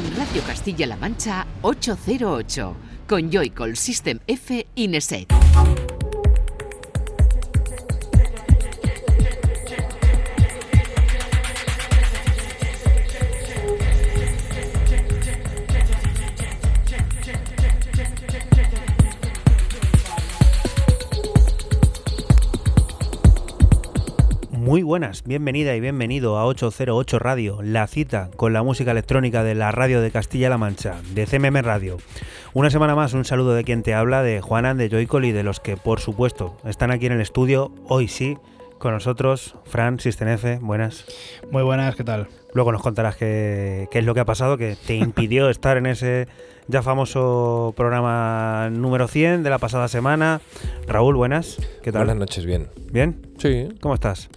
en Radio Castilla-La Mancha 808 con Joycall System F Ineset. Bienvenida y bienvenido a 808 Radio, la cita con la música electrónica de la radio de Castilla-La Mancha, de CMM Radio. Una semana más, un saludo de quien te habla, de Juanan, de Joycol y de los que, por supuesto, están aquí en el estudio, hoy sí, con nosotros, Fran, Sistenefe, buenas. Muy buenas, ¿qué tal? Luego nos contarás qué, qué es lo que ha pasado, que te impidió estar en ese ya famoso programa número 100 de la pasada semana. Raúl, buenas, ¿qué tal? Buenas noches, bien. ¿Bien? Sí, ¿Cómo estás?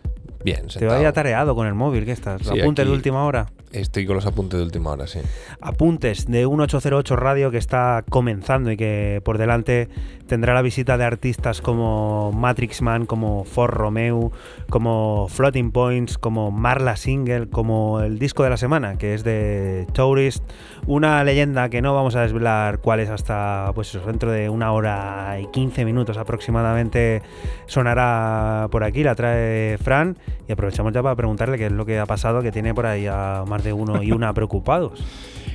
Bien. Te sentado. vaya tareado con el móvil, ¿qué estás? Sí, ¿Apuntes de última hora? Estoy con los apuntes de última hora, sí. Apuntes de 1808 Radio que está comenzando y que por delante tendrá la visita de artistas como Matrix Man, como For Romeo, como Floating Points, como Marla Single, como el disco de la semana, que es de Tourist, una leyenda que no vamos a desvelar cuál es hasta pues dentro de una hora y 15 minutos aproximadamente sonará por aquí, la trae Fran y aprovechamos ya para preguntarle qué es lo que ha pasado, que tiene por ahí a más de uno y una preocupados.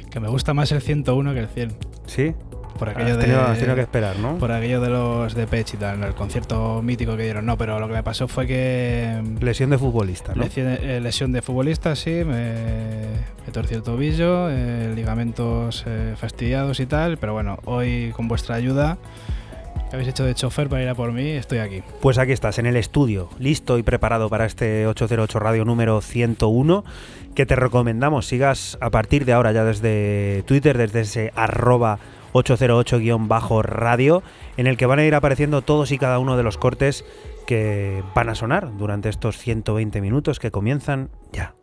Que me gusta más el 101 que el 100. ¿Sí? Por Has aquello, tenido, has de, tenido que esperar, ¿no? por aquello de los de Pech y tal, el concierto mítico que dieron. No, pero lo que me pasó fue que. Lesión de futbolista, ¿no? lesión, eh, lesión de futbolista, sí, me, me torcí el tobillo, eh, ligamentos eh, fastidiados y tal, pero bueno, hoy con vuestra ayuda, que habéis hecho de chofer para ir a por mí, estoy aquí. Pues aquí estás, en el estudio, listo y preparado para este 808 Radio número 101, que te recomendamos sigas a partir de ahora ya desde Twitter, desde ese arroba 808-radio, en el que van a ir apareciendo todos y cada uno de los cortes que van a sonar durante estos 120 minutos que comienzan ya.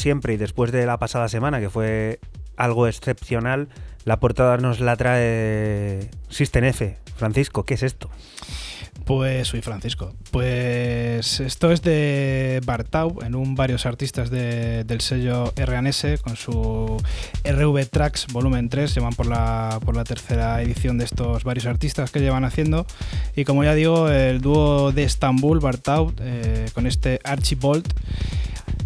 Siempre, y después de la pasada semana, que fue algo excepcional, la portada nos la trae System F. Francisco, ¿qué es esto? Pues soy Francisco. Pues esto es de Bartau, en un varios artistas de- del sello RNS con su RV Tracks volumen 3. Llevan por la, por la tercera edición de estos varios artistas que llevan haciendo. Y como ya digo, el dúo de Estambul, Bartau, eh, con este Archibald,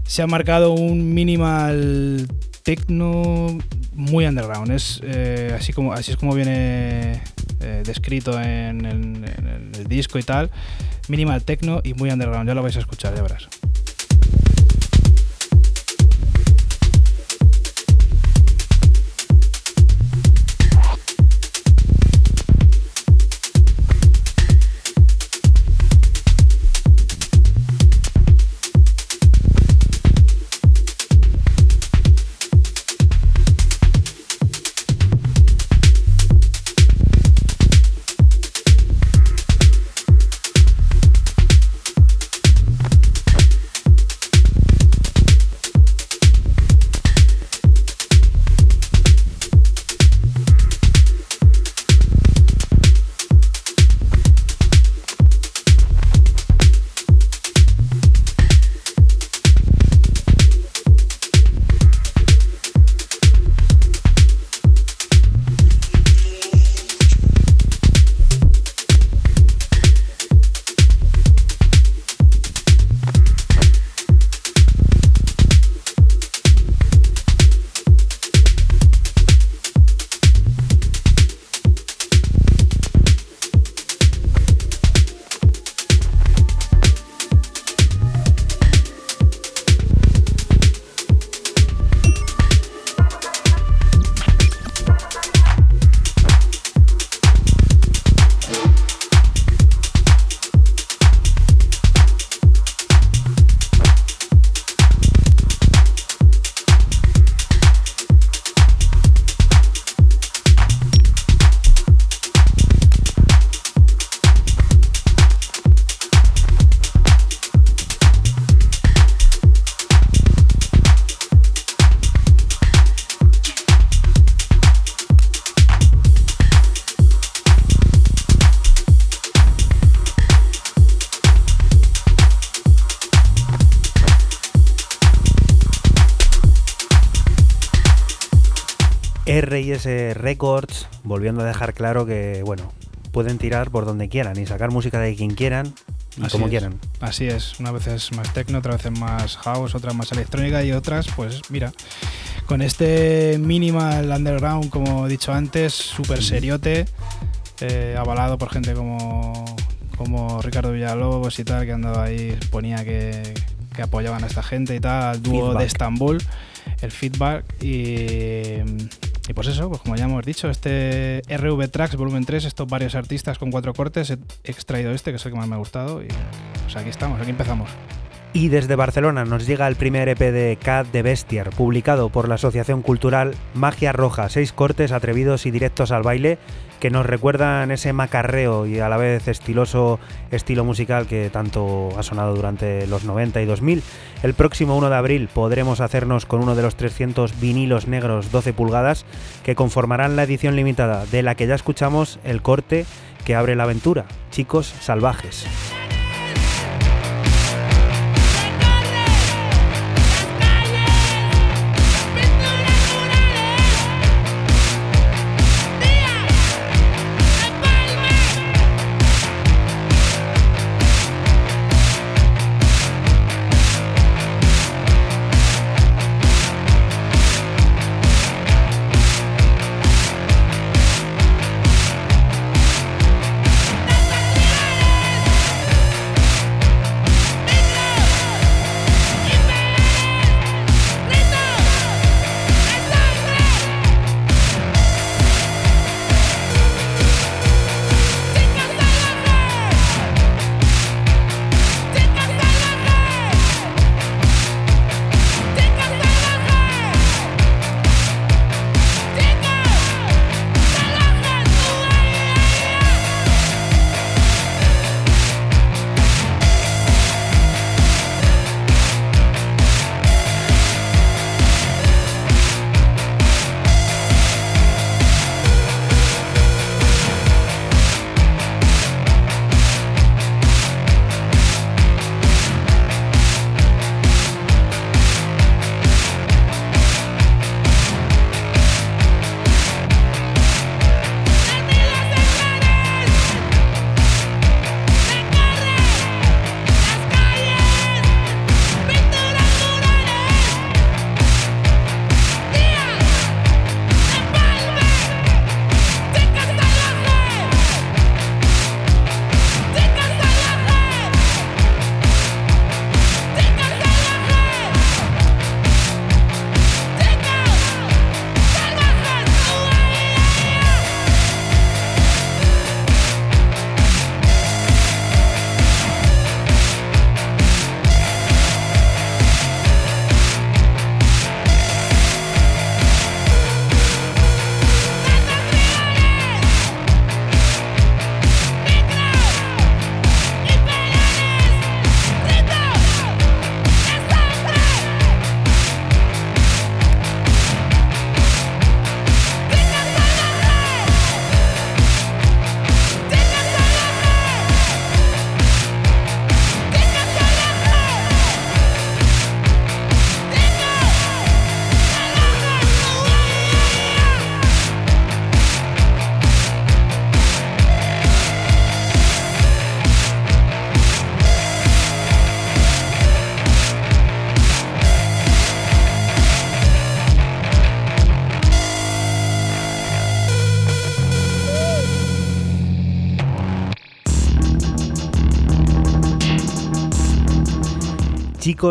se ha marcado un minimal techno muy underground. Es eh, así como así es como viene eh, descrito en el, en el disco y tal. Minimal techno y muy underground. Ya lo vais a escuchar, ya verás. Volviendo a dejar claro que, bueno, pueden tirar por donde quieran y sacar música de quien quieran y como quieran. Así es, una vez es más techno, otra vez es más house, otra más electrónica y otras, pues mira, con este minimal underground, como he dicho antes, súper seriote, eh, avalado por gente como, como Ricardo Villalobos y tal, que andaba ahí, ponía que, que apoyaban a esta gente y tal, al dúo de Estambul, el feedback y, y pues eso, pues como ya hemos dicho, este RV Tracks volumen 3, estos varios artistas con cuatro cortes, he extraído este que es el que más me ha gustado y pues aquí estamos, aquí empezamos. Y desde Barcelona nos llega el primer EP de Cat de Bestiar, publicado por la Asociación Cultural Magia Roja, seis cortes atrevidos y directos al baile que nos recuerdan ese macarreo y a la vez estiloso estilo musical que tanto ha sonado durante los 90 y 2000. El próximo 1 de abril podremos hacernos con uno de los 300 vinilos negros 12 pulgadas que conformarán la edición limitada de la que ya escuchamos el corte que abre la aventura, Chicos Salvajes.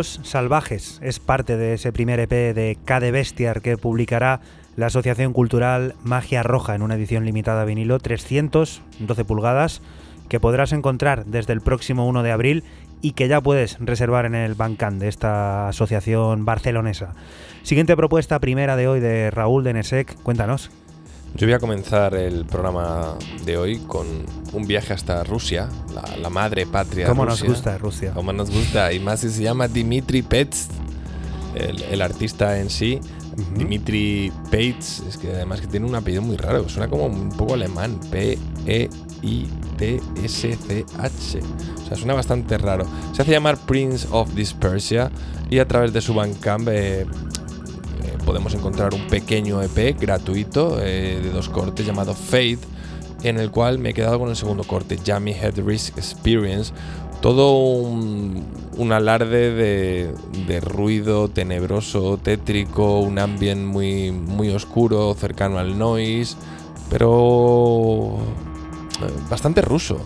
Salvajes es parte de ese primer EP de K de Bestiar que publicará la Asociación Cultural Magia Roja en una edición limitada vinilo 300, 12 pulgadas, que podrás encontrar desde el próximo 1 de abril y que ya puedes reservar en el Bancan de esta asociación barcelonesa. Siguiente propuesta primera de hoy de Raúl de Nesek, cuéntanos. Yo voy a comenzar el programa de hoy con un viaje hasta Rusia, la, madre patria. ¿Cómo nos gusta Rusia? ¿Cómo nos gusta? Y más si se llama Dimitri Pets, el, artista en sí. Dimitri Pets, es que además que tiene un apellido muy raro, suena como un poco alemán. P-E-I-T-S-C-H. O sea, suena bastante raro. Se hace llamar Prince of Dispersia y a través de su Bandcamp eh, podemos encontrar un pequeño EP gratuito eh, de dos cortes llamado Fade, en el cual me he quedado con el segundo corte, Jammy Head Risk Experience. Todo un, alarde de, de, ruido tenebroso, tétrico, un ambiente muy, muy oscuro, cercano al noise, pero eh, bastante ruso.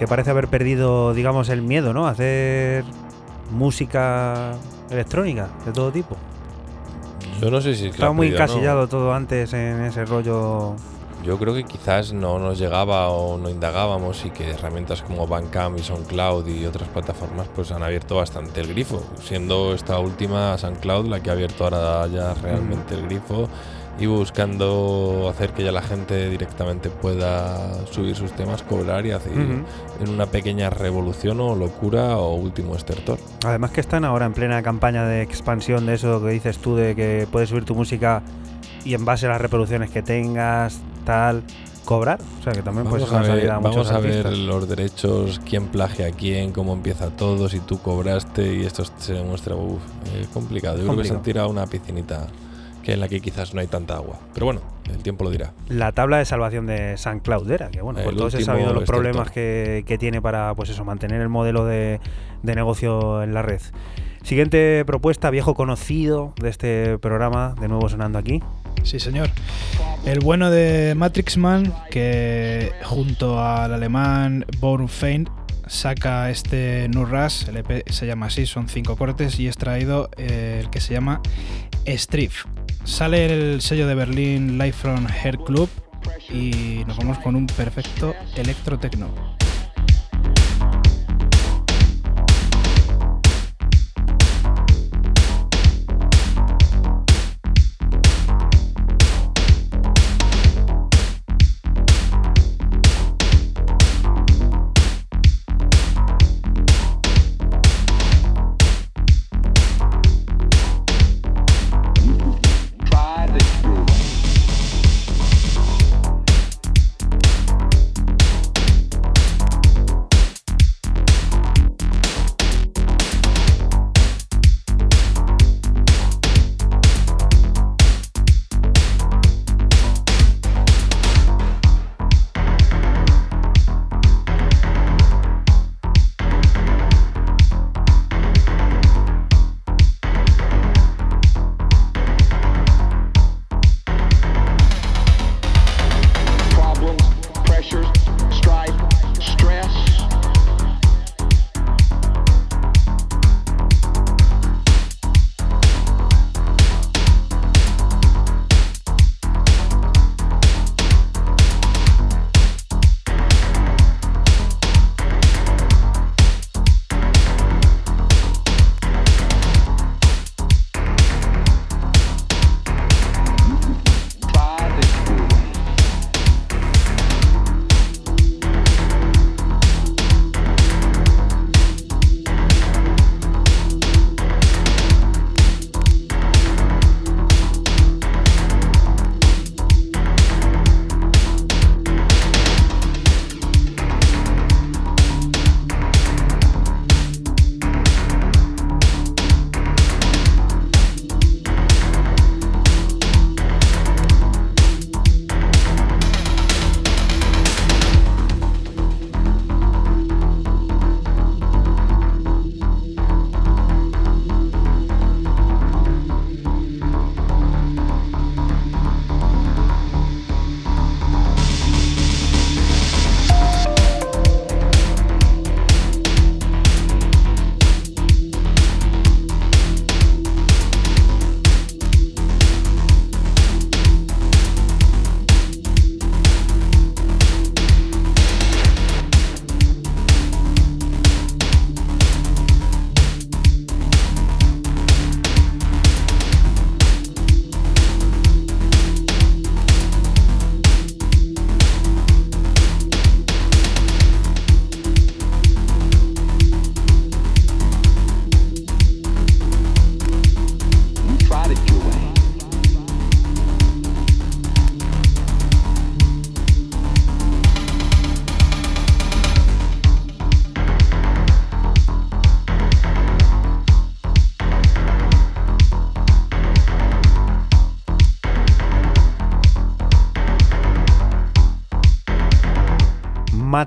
Que parece haber perdido, digamos, el miedo, ¿no? A hacer música electrónica de todo tipo. Yo no sé si estaba muy encasillado todo antes en ese rollo. Yo creo que quizás no nos llegaba o no indagábamos y que herramientas como Bandcamp y SoundCloud y otras plataformas pues han abierto bastante el grifo, siendo esta última SoundCloud la que ha abierto ahora ya realmente el grifo y buscando hacer que ya la gente directamente pueda subir sus temas, cobrar y hacer en una pequeña revolución o locura o último estertor. Además que están ahora en plena campaña de expansión de eso que dices tú, de que puedes subir tu música y en base a las reproducciones que tengas, tal, cobrar. O sea que también vamos pues a ver, Vamos a ver los derechos, quién plagia a quién, cómo empieza todo, si tú cobraste y esto se demuestra uf, complicado. Yo creo que se han tirado una piscinita que en la que quizás no hay tanta agua. Pero bueno, el tiempo lo dirá. La tabla de salvación de San Cloud era, que bueno, por todos he sabido los problemas que, que, tiene para pues eso, mantener el modelo de, de negocio en la red. Siguiente propuesta, viejo conocido de este programa, de nuevo sonando aquí. Sí, señor. El bueno de Matrix Man, que junto al alemán Born Fein saca este Nurras, el EP se llama así, son cinco cortes y es traído eh, el que se llama Striff. Sale el sello de Berlín Live from Hair Club y nos vamos con un perfecto electrotecno.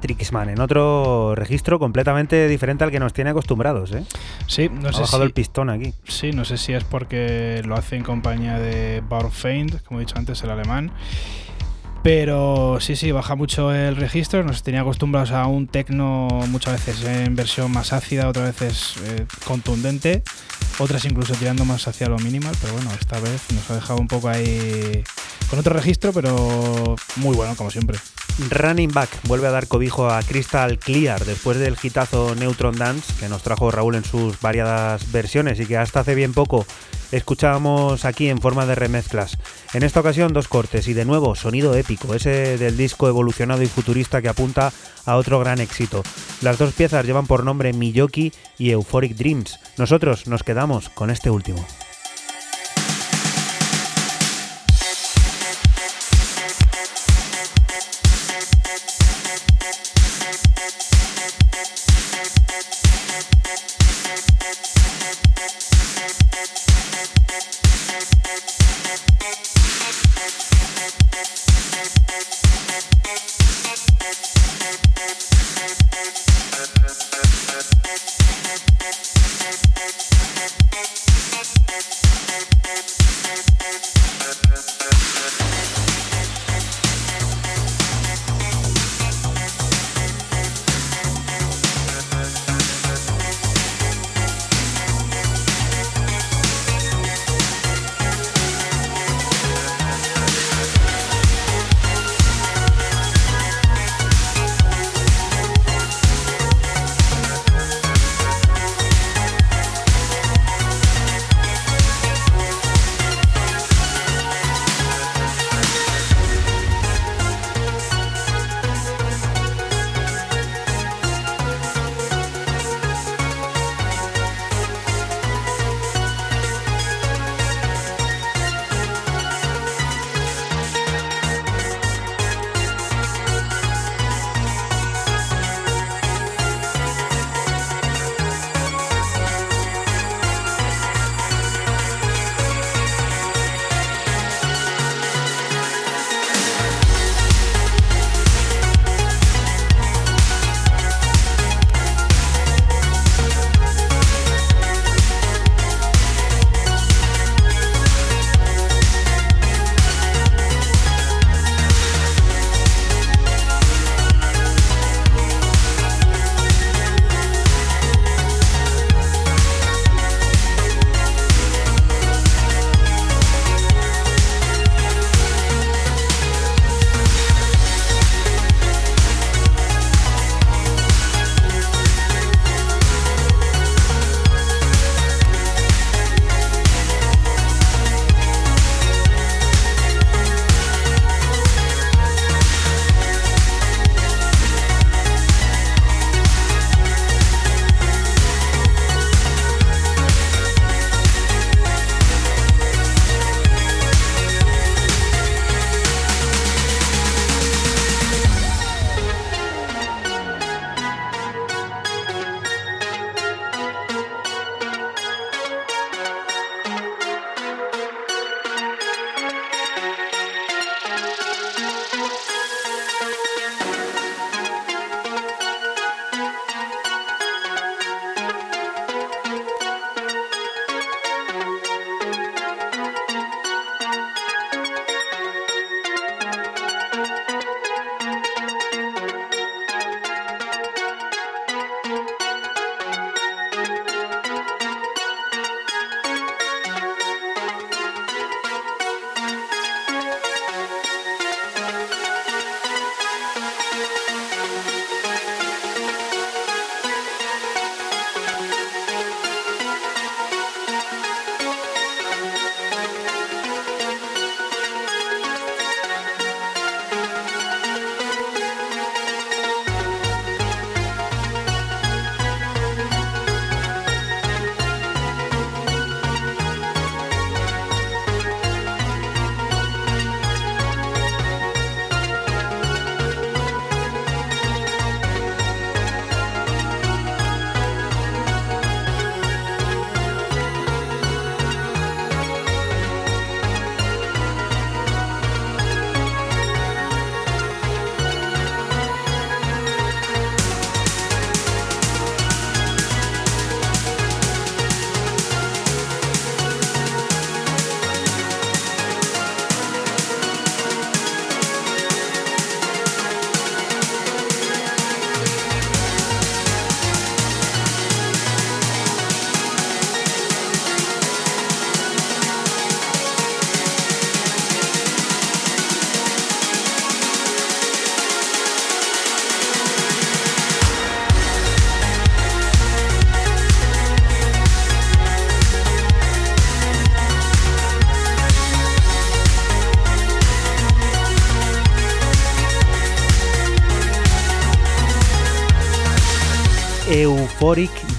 Matrixman, en otro registro completamente diferente al que nos tiene acostumbrados. ¿eh? Sí, no ha sé bajado si, el pistón aquí. Sí, no sé si es porque lo hace en compañía de Barfeind, como he dicho antes, el alemán. Pero sí, sí, baja mucho el registro. Nos tenía acostumbrados a un tecno muchas veces en versión más ácida, otras veces eh, contundente, otras incluso tirando más hacia lo minimal. Pero bueno, esta vez nos ha dejado un poco ahí con otro registro, pero muy bueno, como siempre. Running Back vuelve a dar cobijo a Crystal Clear después del hitazo Neutron Dance que nos trajo Raúl en sus variadas versiones y que hasta hace bien poco escuchábamos aquí en forma de remezclas. En esta ocasión dos cortes y de nuevo sonido épico, ese del disco evolucionado y futurista que apunta a otro gran éxito. Las dos piezas llevan por nombre Miyoki y Euphoric Dreams. Nosotros nos quedamos con este último.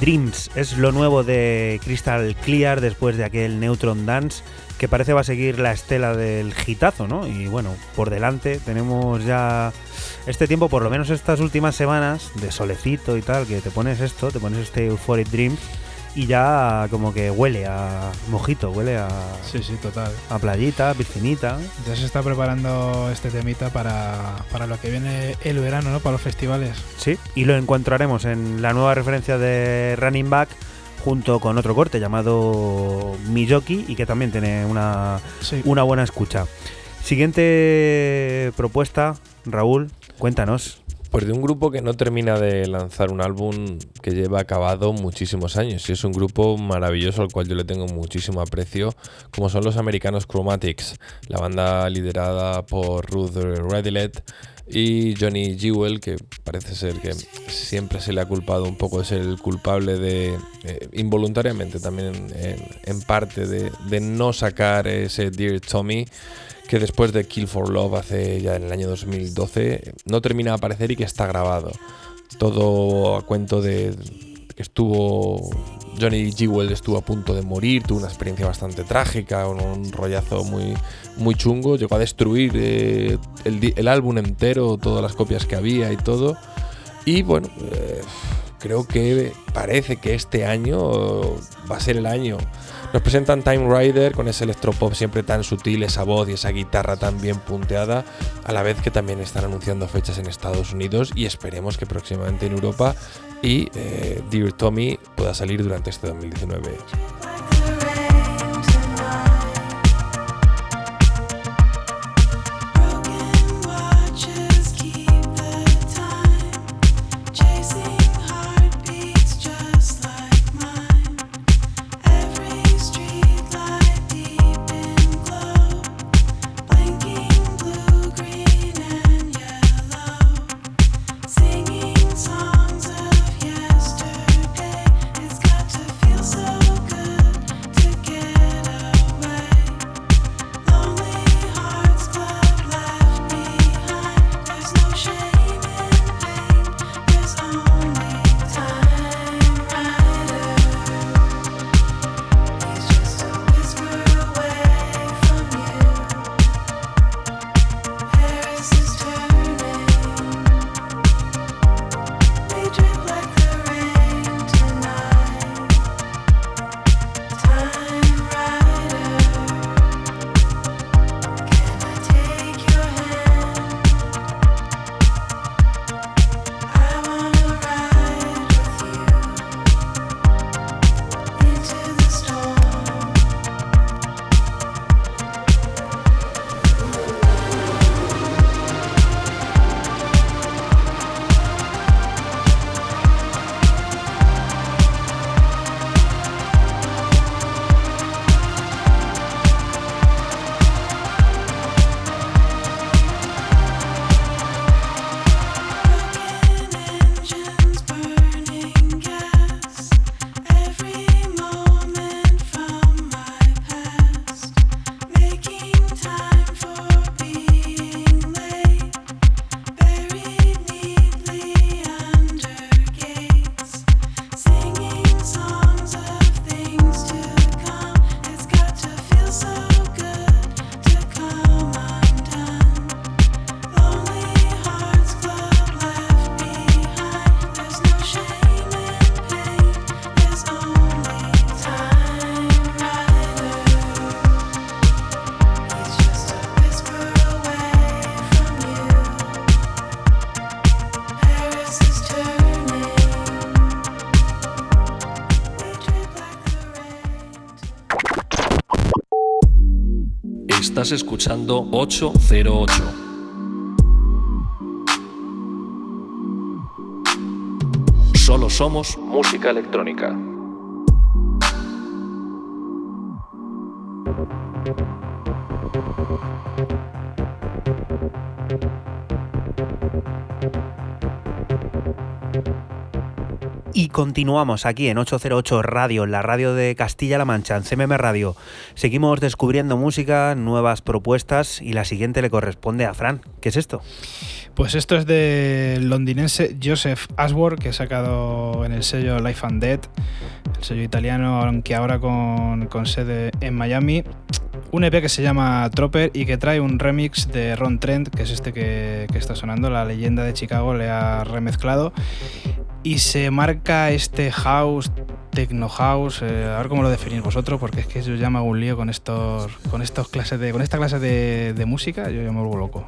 Dreams. Es lo nuevo de Crystal Clear después de aquel Neutron Dance que parece va a seguir la estela del gitazo, ¿no? Y bueno, por delante tenemos ya este tiempo, por lo menos estas últimas semanas, de solecito y tal, que te pones esto, te pones este Euphoric Dreams y ya como que huele a mojito, huele a. Sí, sí, total. A playita, piscinita. Ya se está preparando este temita para, para lo que viene el verano, ¿no? Para los festivales. Sí, y lo encontraremos en la nueva referencia de Running Back junto con otro corte llamado Miyoki y que también tiene una, una buena escucha. Siguiente propuesta, Raúl, cuéntanos. Pues de un grupo que no termina de lanzar un álbum que lleva acabado muchísimos años. Y es un grupo maravilloso al cual yo le tengo muchísimo aprecio, como son los americanos Chromatics, la banda liderada por Ruth Redilet y Johnny Jewell, que parece ser que siempre se le ha culpado un poco de ser el culpable de, eh, involuntariamente también en, parte, de, de no sacar ese Dear Tommy que después de Kill for Love hace ya en el año 2012 no termina de aparecer y que está grabado. Todo a cuento de que estuvo Johnny Jewell estuvo a punto de morir, tuvo una experiencia bastante trágica, un, rollazo muy, muy chungo, llegó a destruir eh, el, álbum entero, todas las copias que había y todo. Y bueno, eh, creo que parece que este año va a ser el año nos presentan Time Rider con ese electropop siempre tan sutil, esa voz y esa guitarra tan bien punteada, a la vez que también están anunciando fechas en Estados Unidos y esperemos que próximamente en Europa y eh, Dear Tommy pueda salir durante este 2019. Estás escuchando 808. Solo somos música electrónica. Y continuamos aquí en 808 Radio, la radio de Castilla-La Mancha, en CMM Radio. Seguimos descubriendo música, nuevas propuestas y la siguiente le corresponde a Fran. ¿Qué es esto? Pues esto es del londinense Joseph Ashworth, que ha sacado en el sello Life and Dead, el sello italiano, aunque ahora con, sede en Miami. Un EP que se llama Tropper y que trae un remix de Ron Trent, que es este que, que está sonando, la leyenda de Chicago le ha remezclado y se marca este house, techno house, eh, a ver cómo lo definís vosotros, porque es que yo ya me un lío con estos, con estos clases de, con esta clase de, de música, yo ya me vuelvo loco.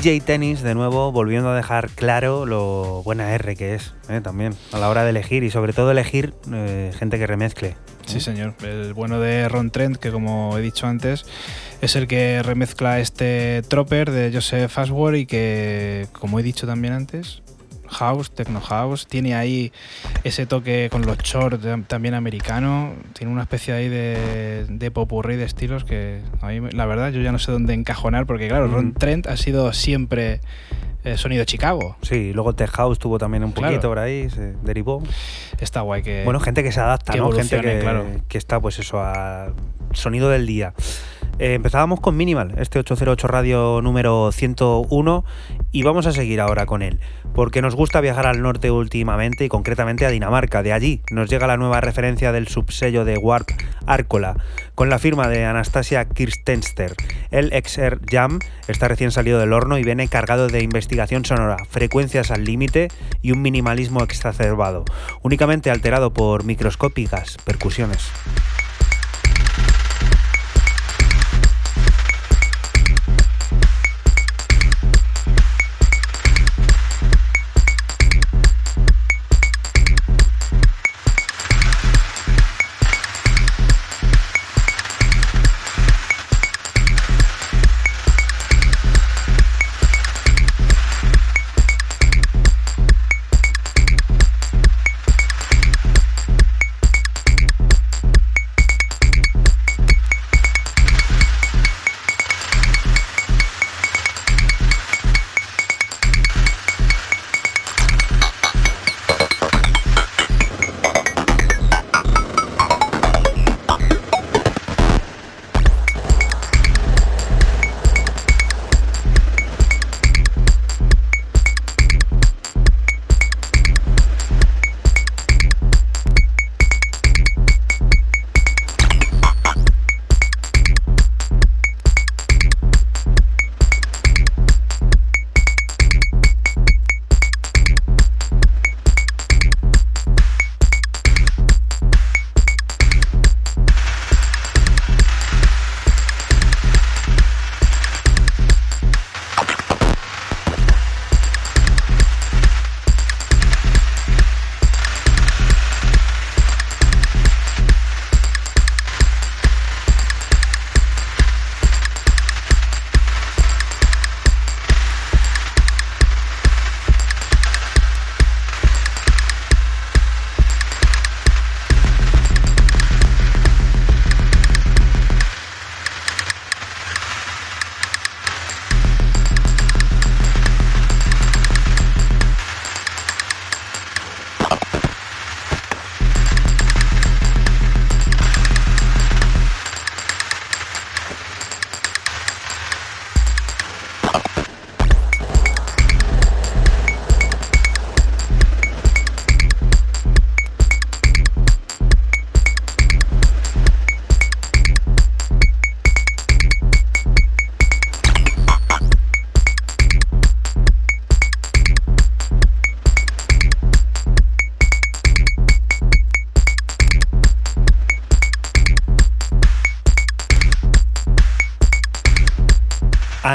DJ Tennis, de nuevo, volviendo a dejar claro lo buena R que es, ¿eh? también, a la hora de elegir y sobre todo elegir eh, gente que remezcle. Sí, señor. El bueno de Ron Trent, que como he dicho antes, es el que remezcla este Tropper de Joseph Ashworth y que, como he dicho también antes, house, techno house, tiene ahí ese toque con los shorts también americano, tiene una especie ahí de, de popurrí de estilos que a mí, la verdad yo ya no sé dónde encajonar porque claro, Ron Trent ha sido siempre eh, sonido Chicago. Sí, luego Tech House tuvo también un poquito por ahí, se derivó. Está guay que... Bueno, gente que se adapta, que ¿no? Gente que, claro. que está pues eso, a sonido del día. Eh, empezábamos con Minimal, este 808 Radio número 101, y vamos a seguir ahora con él, porque nos gusta viajar al norte últimamente y concretamente a Dinamarca. De allí nos llega la nueva referencia del subsello de Warp Arcola, con la firma de Anastasia Kirstenster. El XR Jam está recién salido del horno y viene cargado de investigación sonora, frecuencias al límite y un minimalismo exacerbado, únicamente alterado por microscópicas percusiones.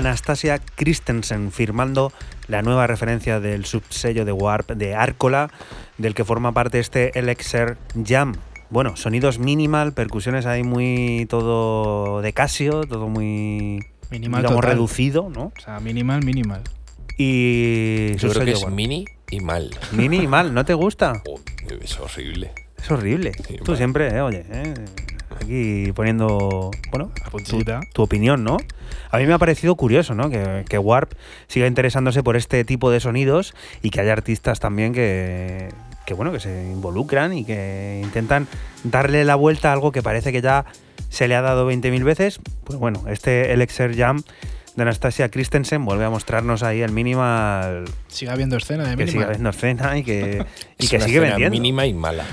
Anastasia Christensen firmando la nueva referencia del subsello de Warp de Arcola, del que forma parte este Elixir Jam. Bueno, sonidos minimal, percusiones ahí muy todo de Casio, todo muy Minimal digamos, total. reducido, ¿no? O sea, minimal, minimal. Y Yo creo que es Warp. mini y mal. mini y mal, ¿no te gusta? Oh, es horrible. Es horrible. Sí, Tú siempre, eh, oye, eh, aquí poniendo, bueno, tu, tu opinión, ¿no? A mí me ha parecido curioso, ¿no? Que, que Warp siga interesándose por este tipo de sonidos y que haya artistas también que, que, bueno, que se involucran y que intentan darle la vuelta a algo que parece que ya se le ha dado 20.000 veces. Pues bueno, este Elixir Jam de Anastasia Christensen vuelve a mostrarnos ahí el minimal Sigue habiendo escena de que sigue minimal. habiendo escena y que, y Es que una sigue escena vendiendo. mínima y mala.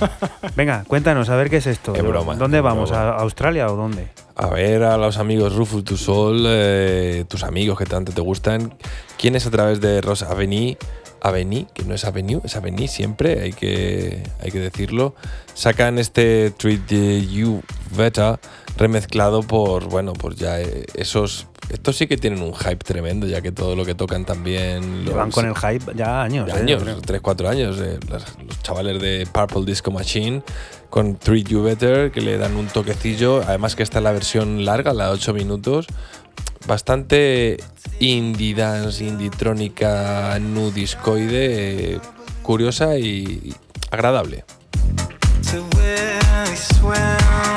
Venga, cuéntanos, a ver qué es esto. Es broma, ¿Dónde es vamos? broma. ¿A Australia o dónde? A ver a los amigos Rufus Tu Sol, eh, tus amigos que tanto te gustan. ¿Quiénes a través de Rosa Avenue, Avenue, que no es Avenue, es Avenue siempre, hay que, hay que decirlo, sacan este Treat You Better remezclado por, bueno, por ya eh, esos... Estos sí que tienen un hype tremendo, ya que todo lo que tocan también... Llevan los- con el hype ya años. de ¿eh? años, Creo. 3, 4 años. eh, los chavales de Purple Disco Machine con Treat You Better, que le dan un toquecillo. Además que esta es la versión larga, la de 8 minutos. Bastante indie dance, indie trónica, nu discoide, eh, curiosa y agradable. to where I swam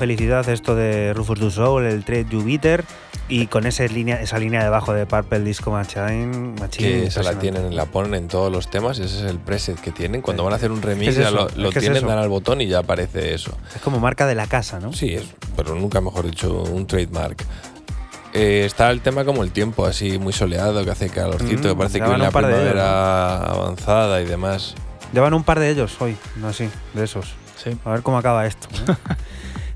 felicidad esto de Rufus Du Soul, el Trade You Bitter, y con ese línea, esa línea de bajo de Purple Disco Machine, Machine Que esa la tienen, la ponen en todos los temas, ese es el preset que tienen. Cuando van a hacer un remix Es es ya lo, lo es es tienen, eso. dan al botón y ya aparece eso. Es como marca de la casa, ¿no? Sí, es, pero nunca mejor dicho, un trademark. Eh, está el tema como el tiempo, así muy soleado, que hace calorcito, Mm, que parece que viene la ellos, primavera avanzada y demás. Llevan un par de ellos hoy, no así, de esos. Sí. A ver cómo acaba esto. ¿eh?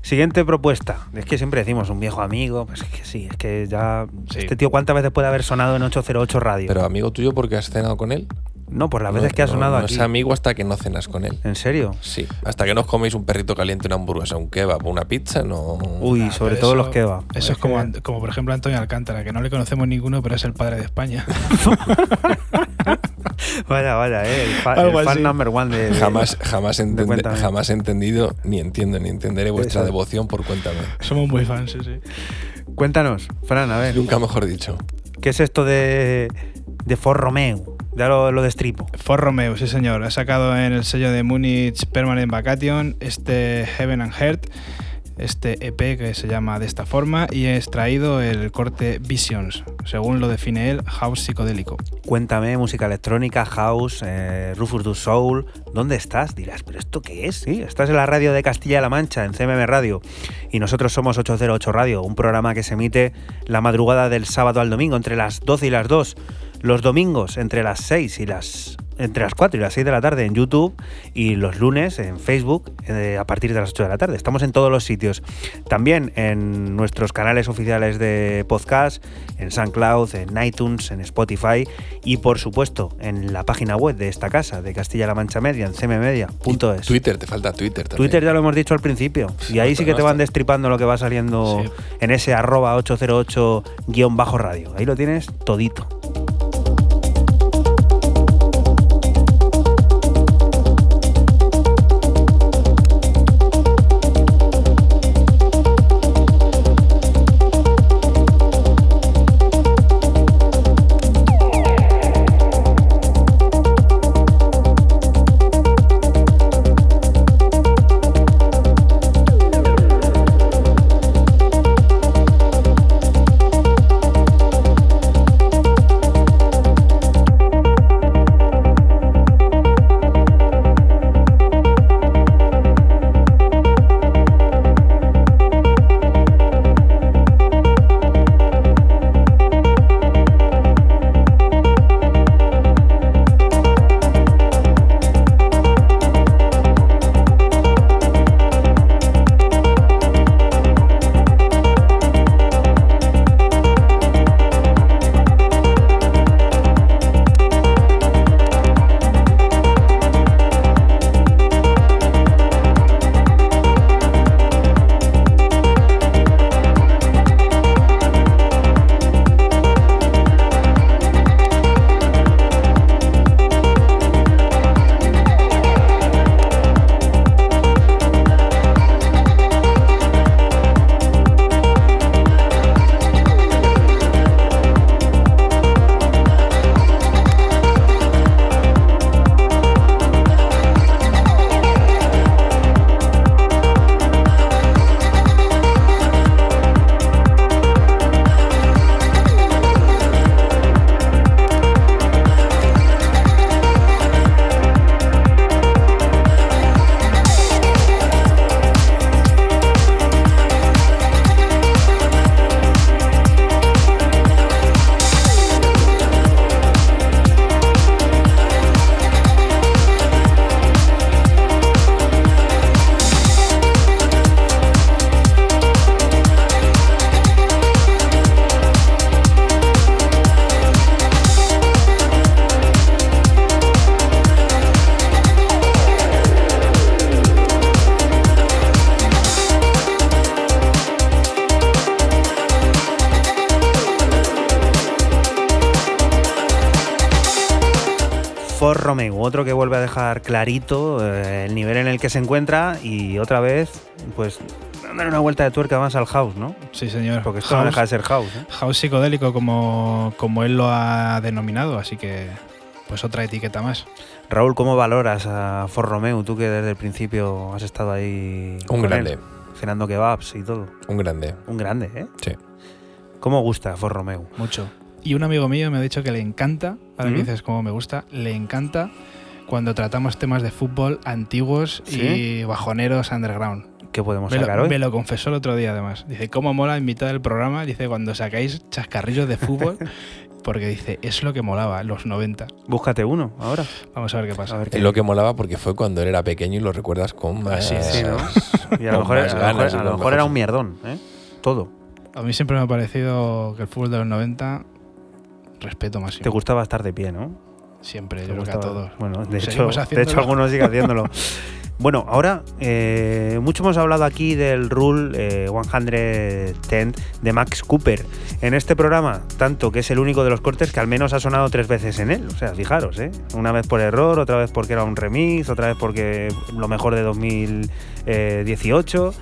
Siguiente propuesta. Es que siempre decimos un viejo amigo. Pues es que sí, es que ya. Sí. Este tío, ¿cuántas veces puede haber sonado en 808 Radio? Pero amigo tuyo, porque has cenado con él? no, por las No, veces que ha no- sonado no aquí. es amigo hasta que no cenas con él. ¿En serio? Sí, hasta que no os coméis un perrito caliente, una hamburguesa, un kebab, una pizza, no. Uy, Nah, sobre todo eso- los kebab. Eso es como, como, por ejemplo, Antonio Alcántara, que no le conocemos ninguno, pero es el padre de España. Vaya, vaya, eh. El, fa- Algo el fan number one de. de- Jamás, jamás, entende- jamás he entendido, ni entiendo, ni entenderé vuestra Eso. devoción por Cuéntame. Somos muy fans, sí, sí. Cuéntanos, Fran, a ver. Nunca mejor dicho. ¿Qué es esto de. de For Romeo? Ya lo, lo destripo. For Romeo, sí señor. Ha sacado en el sello de Munich Permanent Vacation este Heaven and Heart, este EP que se llama de esta forma y he extraído el corte Visions, según lo define él, house psicodélico. Cuéntame, música electrónica, house, eh, Rufus Du Soul. ¿Dónde estás? Dirás, ¿pero esto qué es? Sí, estás en la radio de Castilla-La Mancha, en CMM Radio. Y nosotros somos 808 Radio, un programa que se emite la madrugada del sábado al domingo, entre las 12 y las 2. Los domingos, entre las 6 y las. Entre las 4 y las 6 de la tarde en YouTube y los lunes en Facebook eh, a partir de las 8 de la tarde. Estamos en todos los sitios. También en nuestros canales oficiales de podcast, en SoundCloud, en iTunes, en Spotify y por supuesto en la página web de esta casa, de Castilla-La Mancha Media, en cmmedia.es. Twitter, te falta Twitter también. Twitter ya lo hemos dicho al principio. Y ahí sí que te van destripando lo que va saliendo Sí. en ese arroba 808-radio. Ahí lo tienes todito. Clarito eh, el nivel en el que se encuentra y otra vez, pues, darle una vuelta de tuerca más al house, ¿no? Sí señor. Porque esto no house, deja de ser house, ¿eh? house psicodélico como, como él lo ha denominado, así que pues otra etiqueta más. Raúl, ¿cómo valoras a For Romeo? Tú que desde el principio has estado ahí. Un con grande. él. cenando kebabs y todo. Un grande. Un grande, ¿eh? Sí. ¿Cómo gusta For Romeo? Mucho. Y un amigo mío me ha dicho que le encanta, ahora que ¿Mm? dices cómo me gusta, le encanta cuando tratamos temas de fútbol antiguos ¿Sí? y bajoneros underground. ¿Qué podemos Me sacar lo, hoy? me lo confesó el otro día además. Dice, ¿cómo mola en mitad del programa? Dice, cuando sacáis chascarrillos de fútbol, porque dice, es lo que molaba, los 90. Búscate uno ahora. Vamos a ver qué pasa. A ver qué Es lo que molaba porque fue cuando él era pequeño y lo recuerdas con más. Así es. Sí, ¿no? Y a lo mejor, más a lo ganas mejor- y a lo con mejor era un mierdón, ¿eh? Todo. A mí siempre me ha parecido que el fútbol de los 90, respeto máximo. Te gustaba estar de pie, ¿no? Siempre, yo creo que a todos. Bueno, de hecho algunos siguen haciéndolo. bueno, ahora eh, mucho hemos hablado aquí del Rule eh, 110 de Max Cooper. En este programa, tanto que es el único de los cortes que al menos ha sonado tres veces en él. O sea, fijaros, ¿eh? Una vez por error, otra vez porque era un remix, otra vez porque lo mejor de 2018.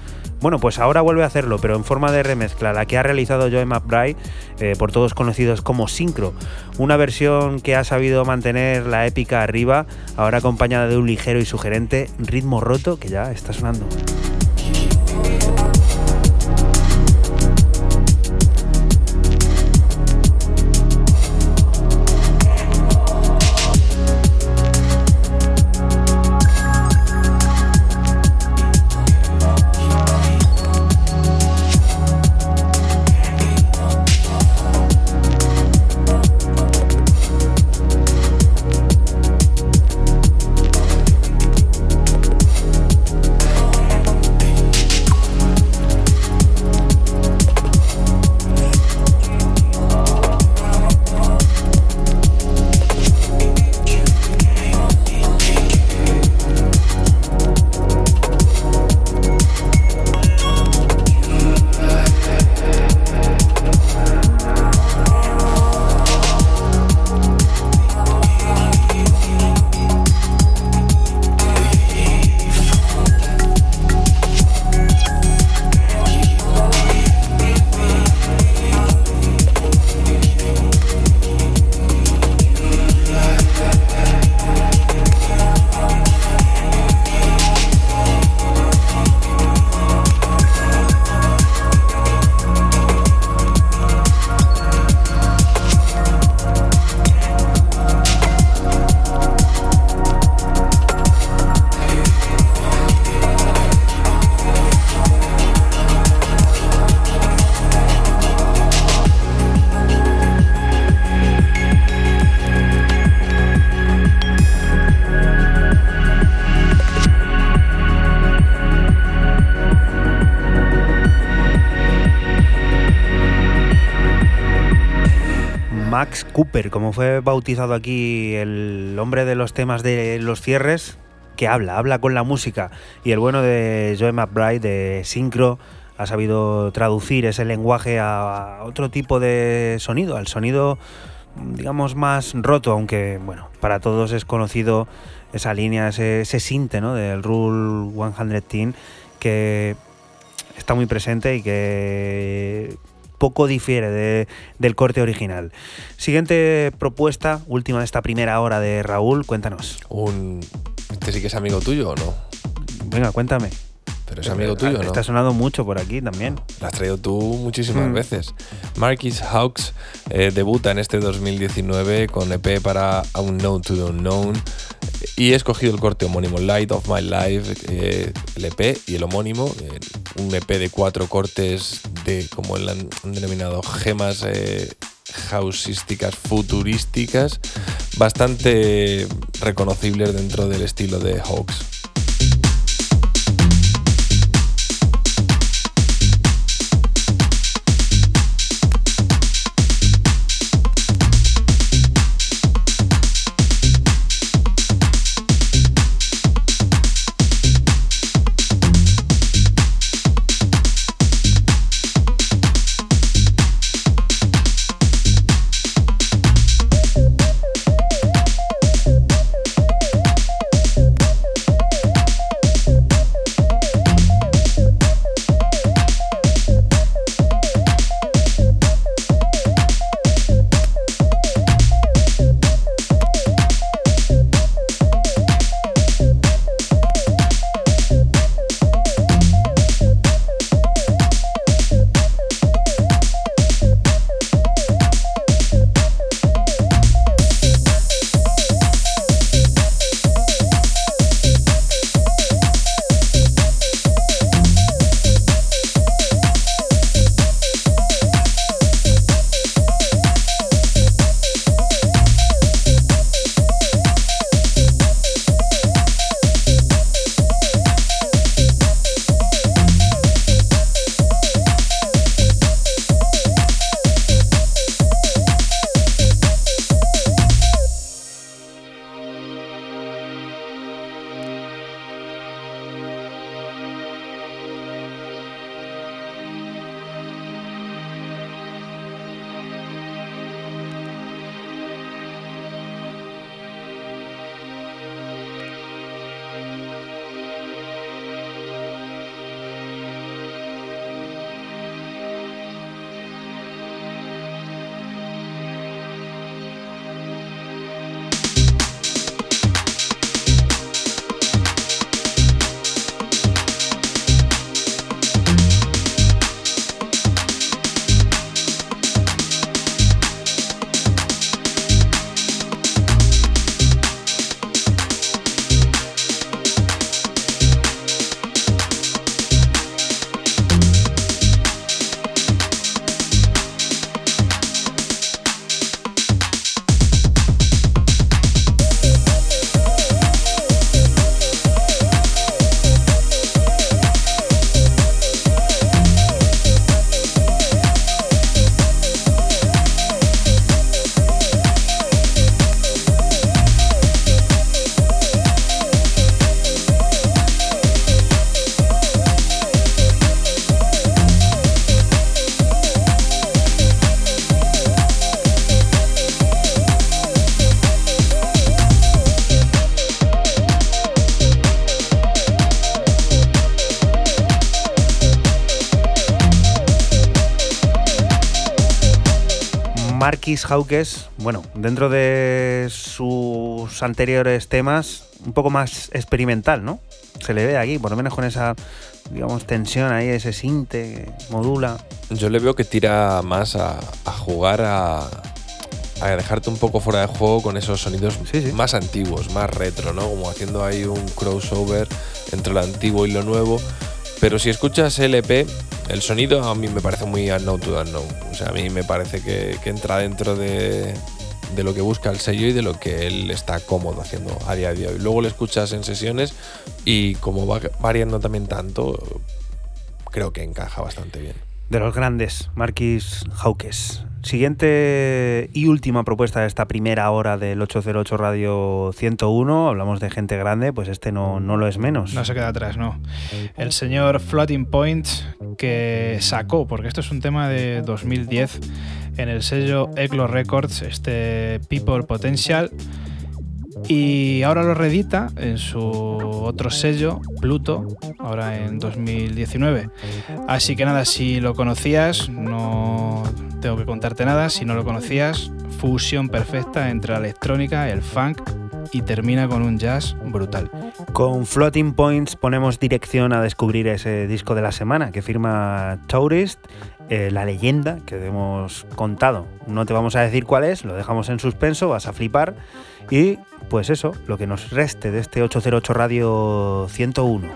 Bueno, pues ahora vuelve a hacerlo, pero en forma de remezcla, la que ha realizado Joe McBride, eh, por todos conocidos como Syncro. Una versión que ha sabido mantener la épica arriba, ahora acompañada de un ligero y sugerente ritmo roto que ya está sonando. Como fue bautizado aquí el hombre de los temas de los cierres, que habla, habla con la música. Y el bueno de Joe McBride de Syncro ha sabido traducir ese lenguaje a otro tipo de sonido, al sonido digamos más roto, aunque bueno, para todos es conocido esa línea, ese, ese ¿no? del Rule 110 que está muy presente y que poco difiere de- del corte original. Siguiente propuesta, última de esta primera hora de Raúl, cuéntanos. Un. ¿Este sí que es amigo tuyo o no? Venga, cuéntame. Pero es amigo tuyo, ¿no? Está sonando mucho por aquí también. Lo has traído tú muchísimas Mm. veces. Marquis Hawks eh, debuta en este 2019 con EP para Unknown to the Unknown y he escogido el corte homónimo Light of My Life, eh, el EP y el homónimo, eh, un EP de cuatro cortes de, como han denominado, gemas eh, houseísticas futurísticas, bastante reconocibles dentro del estilo de Hawks. Marquis Hawkes, bueno, dentro de sus anteriores temas, un poco más experimental, ¿no? Se le ve aquí, por lo menos con esa, digamos, tensión ahí, ese sinte que modula. Yo le veo que tira más a, a jugar a, a dejarte un poco fuera de juego con esos sonidos Sí, sí. más antiguos, más retro, ¿no? Como haciendo ahí un crossover entre lo antiguo y lo nuevo. Pero si escuchas LP, el sonido a mí me parece muy unknown to unknown. O sea, a mí me parece que, entra dentro de, lo que busca el sello y de lo que él está cómodo haciendo a día de hoy. Luego lo escuchas en sesiones y como va variando también tanto, creo que encaja bastante bien. De los grandes, Marquis Hawkes. Siguiente y última propuesta de esta primera hora del 808 Radio 101. Hablamos de gente grande, pues este no, no lo es menos. No se queda atrás, no. El señor Floating Point que sacó, porque esto es un tema de 2010, en el sello Eclo Records, este People Potential. Y ahora lo reedita en su otro sello, Pluto, ahora en 2019. Así que nada, si lo conocías, no tengo que contarte nada. Si no lo conocías, fusión perfecta entre la electrónica, el funk y termina con un jazz brutal. Con Floating Points ponemos dirección a descubrir ese disco de la semana que firma Tourist, eh, la leyenda que hemos contado. No te vamos a decir cuál es, lo dejamos en suspenso, vas a flipar. Y pues eso, lo que nos reste de este 808 Radio 101.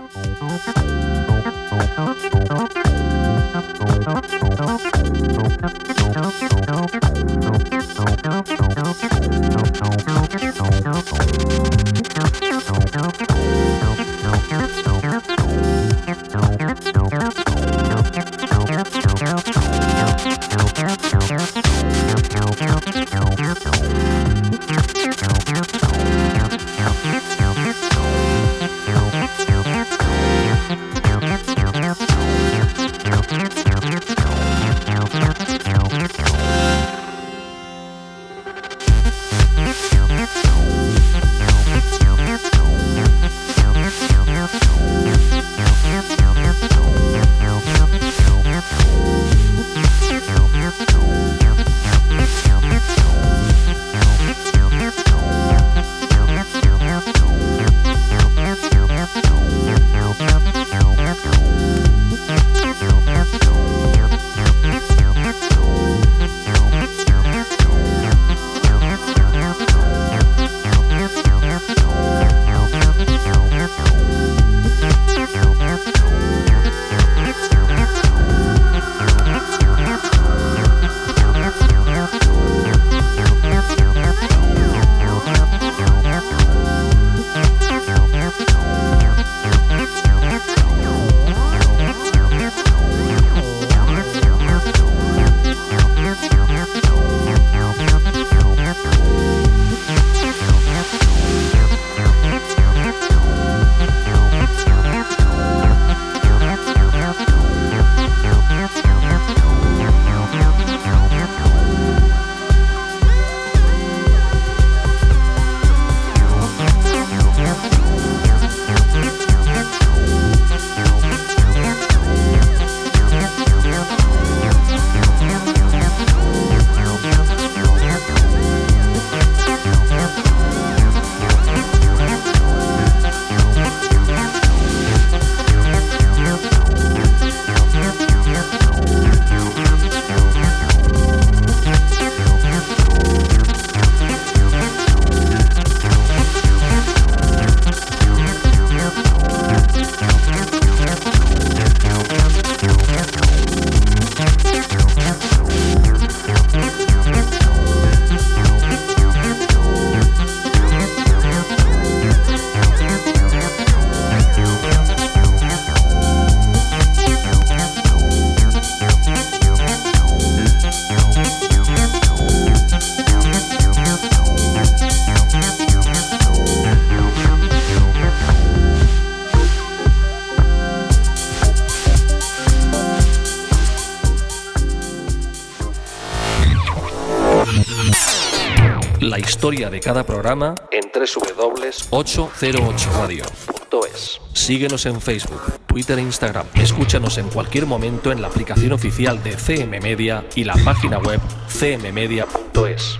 De cada programa en www.808radio. cmmedia.es. Síguenos en Facebook, Twitter e Instagram. Escúchanos en cualquier momento en la aplicación oficial de CM Media y la página web cmmedia.es.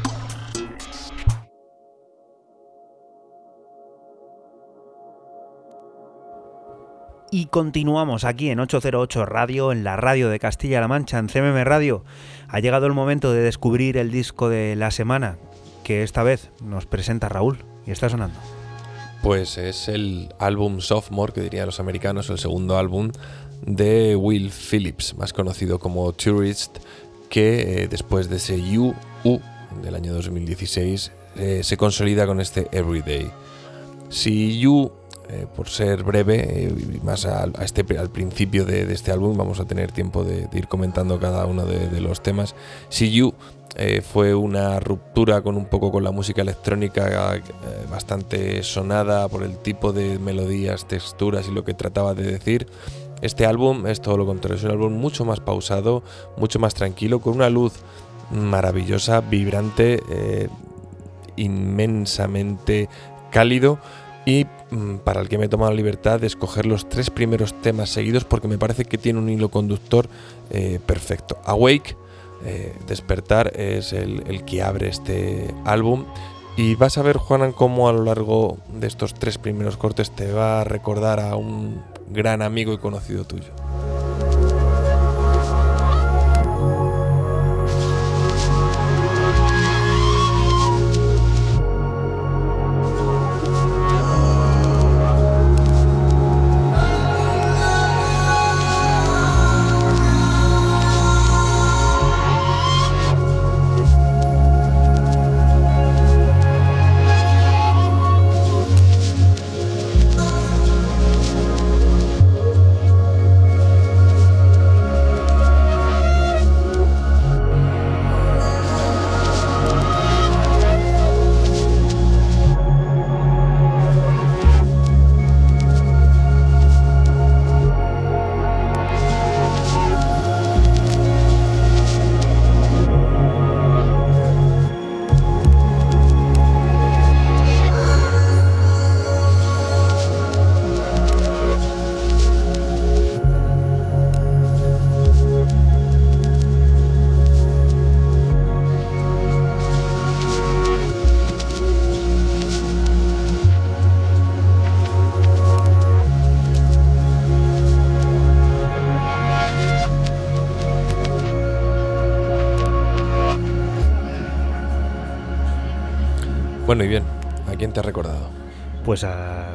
Y continuamos aquí en 808 Radio, en la radio de Castilla-La Mancha, en CMM Radio. Ha llegado el momento de descubrir el disco de la semana, que esta vez nos presenta Raúl y está sonando. Pues es el álbum Sophomore, que dirían los americanos, el segundo álbum de Will Phillips, más conocido como Tourist, que eh, después de ese You del año 2016 eh, se consolida con este Everyday. Si You eh, por ser breve eh, más al, este, principio de, este álbum, vamos a tener tiempo de, ir comentando cada uno de, los temas. See You eh, fue una ruptura con un poco con la música electrónica bastante sonada por el tipo de melodías, texturas y lo que trataba de decir. Este álbum es todo lo contrario, es un álbum mucho más pausado, mucho más tranquilo, con una luz maravillosa, vibrante, inmensamente cálido y mm, para el que me he tomado la libertad de escoger los tres primeros temas seguidos porque me parece que tiene un hilo conductor eh, perfecto. Awake, eh, Despertar, es el, el, que abre este álbum. Y vas a ver, Juanan, cómo a lo largo de estos tres primeros cortes te va a recordar a un gran amigo y conocido tuyo.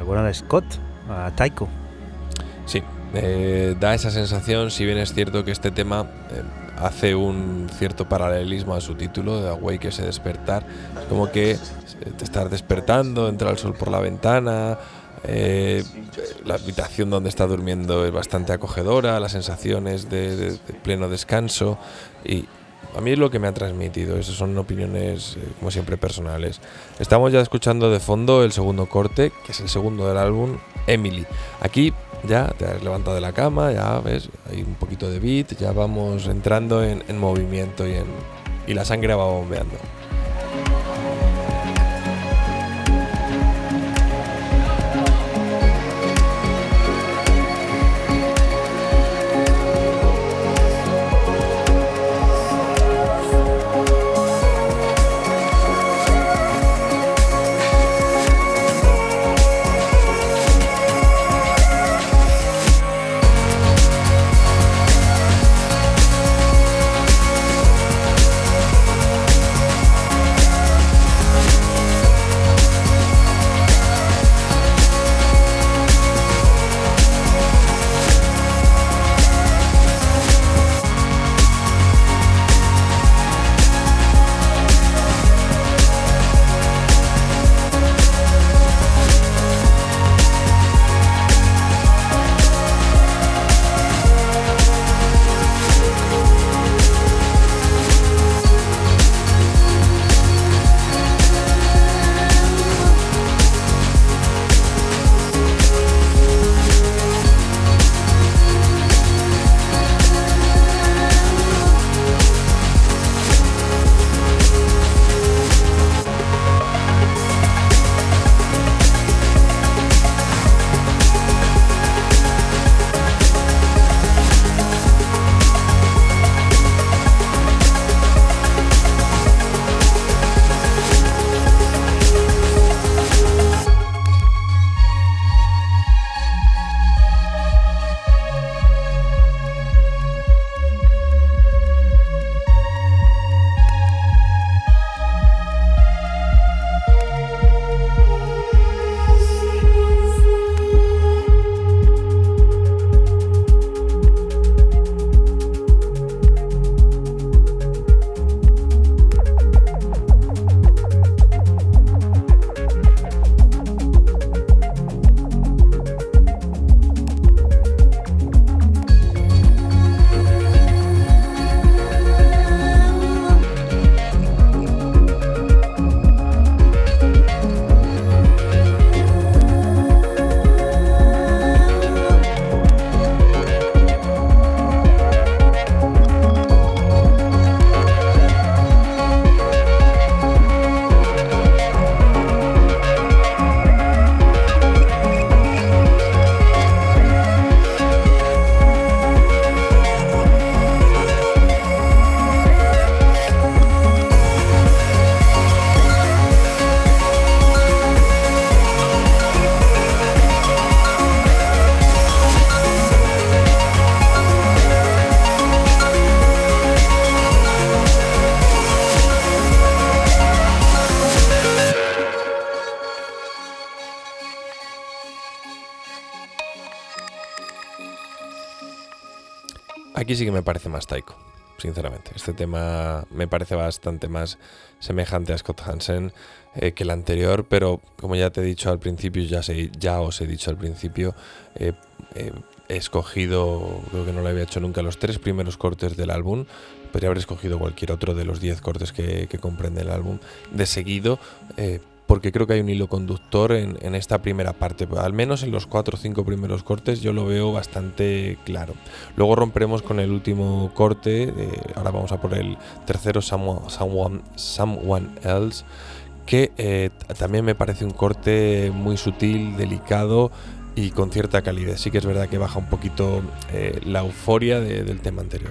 Bueno, a Scott, a Taiko. Sí, eh, da esa sensación, si bien es cierto que este tema eh, hace un cierto paralelismo a su título, de Awake, ese despertar, como que te estás despertando, entra el sol por la ventana, eh, la habitación donde está durmiendo es bastante acogedora, las sensaciones de, de, de pleno descanso y a mí es lo que me ha transmitido, esas son opiniones eh, como siempre personales. Estamos ya escuchando de fondo el segundo corte, que es el segundo del álbum, Emily. Aquí ya te has levantado de la cama, ya ves, hay un poquito de beat, ya vamos entrando en, en movimiento y, en, y la sangre va bombeando. Sí que me parece más Taiko, sinceramente. Este tema me parece bastante más semejante a Scott Hansen eh, que el anterior, pero como ya te he dicho al principio, ya, os he dicho al principio, eh, eh, he escogido, creo que no lo había hecho nunca, los tres primeros cortes del álbum. Podría haber escogido cualquier otro de los diez cortes que, que comprende el álbum de seguido. Porque creo que hay un hilo conductor en, esta primera parte. Al menos en los cuatro o cinco primeros cortes yo lo veo bastante claro. Luego romperemos con el último corte. eh, ahora vamos a por el tercero, Someone, Someone- Else. Que eh, también me parece un corte muy sutil, delicado y con cierta calidad. Sí que es verdad que baja un poquito eh, la euforia de- del tema anterior.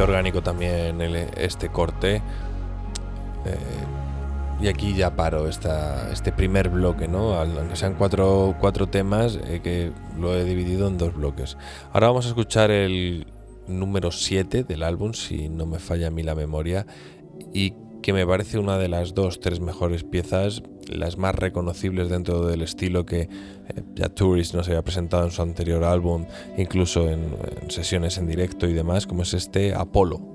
Orgánico también este corte. Eh, y aquí ya paro esta, este primer bloque, ¿no? Aunque sean cuatro, cuatro temas, eh, que lo he dividido en dos bloques. Ahora vamos a escuchar el número 7 del álbum, si no me falla a mí la memoria, y que me parece una de las dos, tres mejores piezas, las más reconocibles dentro del estilo que eh, Tourist nos había presentado en su anterior álbum, incluso en sesiones en directo y demás, como es este Apolo.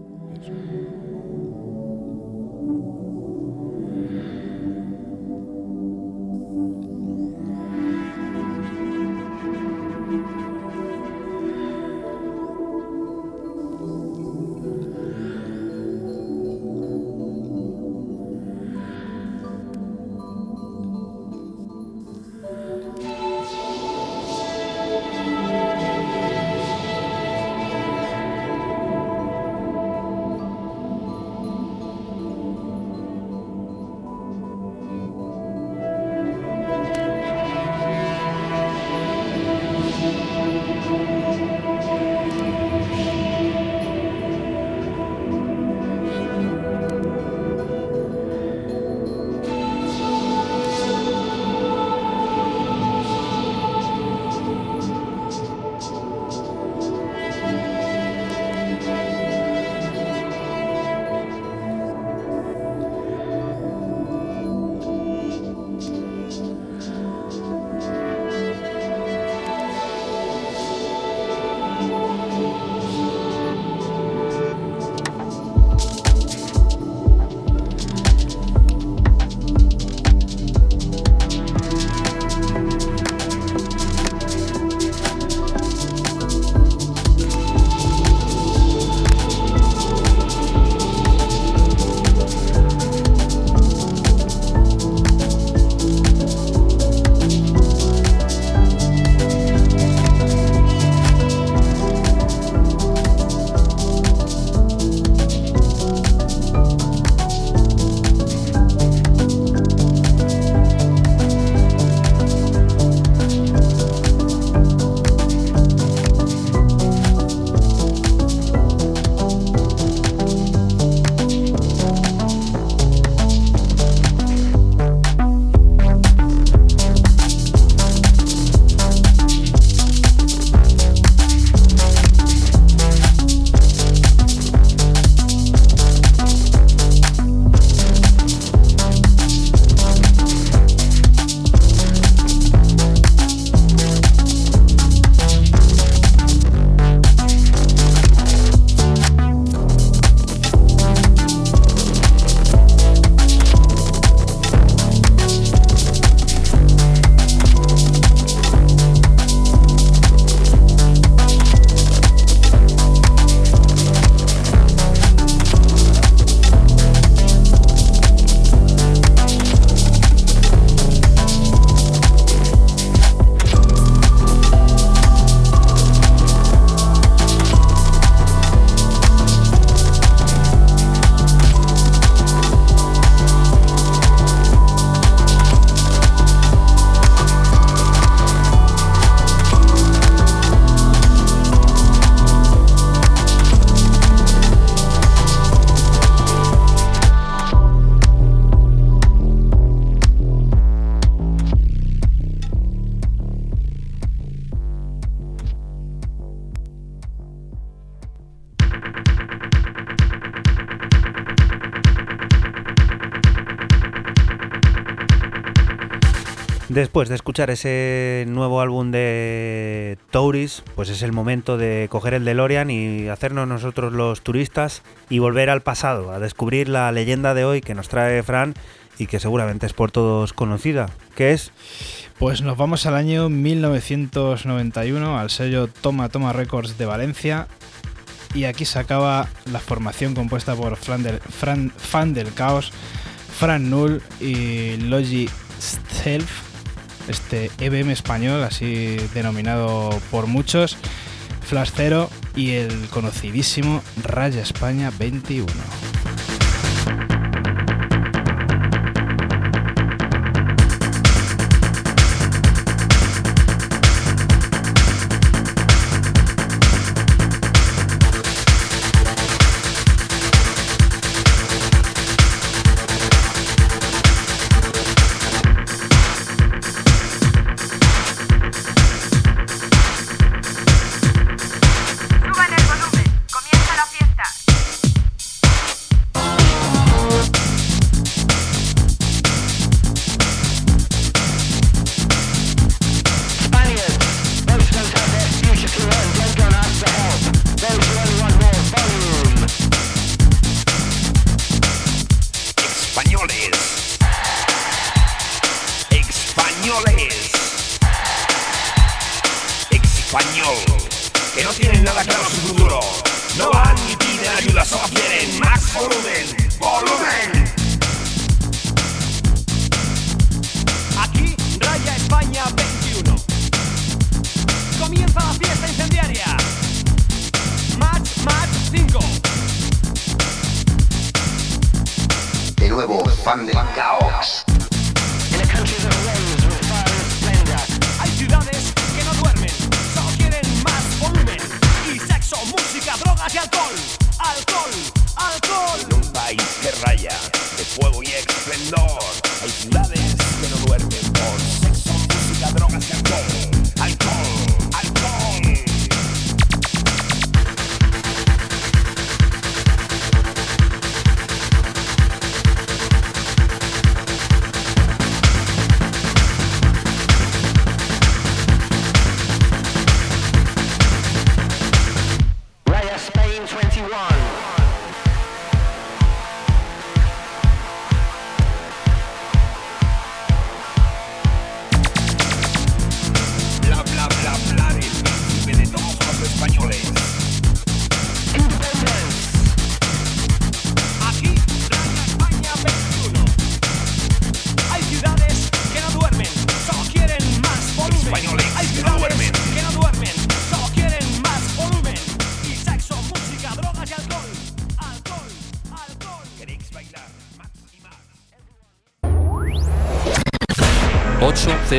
Después de escuchar ese nuevo álbum de Touris, pues es el momento de coger el DeLorean y hacernos nosotros los turistas y volver al pasado, a descubrir la leyenda de hoy que nos trae Fran y que seguramente es por todos conocida, que es Pues nos vamos al año 1991 al sello Toma Toma Records de Valencia y aquí se acaba la formación compuesta por Fran del, Fran- Fan del Caos, Fran Null y Logi Self, este EBM español, así denominado por muchos, Flash y el conocidísimo Raya España 21.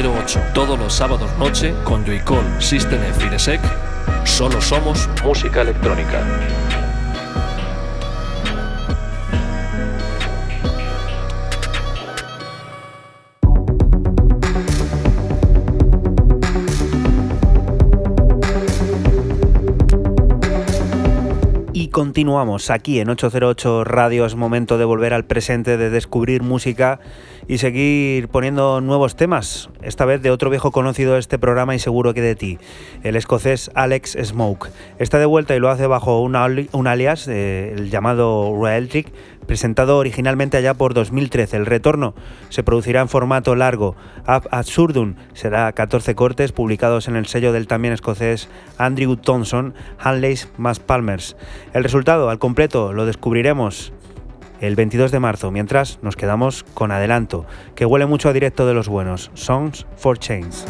808. Todos los sábados noche con Joycall System F. Solo somos música electrónica. Y continuamos aquí en 808 Radio. Es momento de volver al presente, de descubrir música y seguir poniendo nuevos temas. Esta vez de otro viejo conocido de este programa y seguro que de ti, el escocés Alex Smoke. Está de vuelta y lo hace bajo un, ali- un alias, eh, el llamado Royaltic, presentado originalmente allá por 2013. El retorno se producirá en formato largo. Ab Absurdum será 14 cortes publicados en el sello del también escocés Andrew Thompson, Hanleys más Palmers. El resultado al completo lo descubriremos el 22 de marzo, mientras nos quedamos con adelanto, que huele mucho a directo de los buenos, Songs for Chains.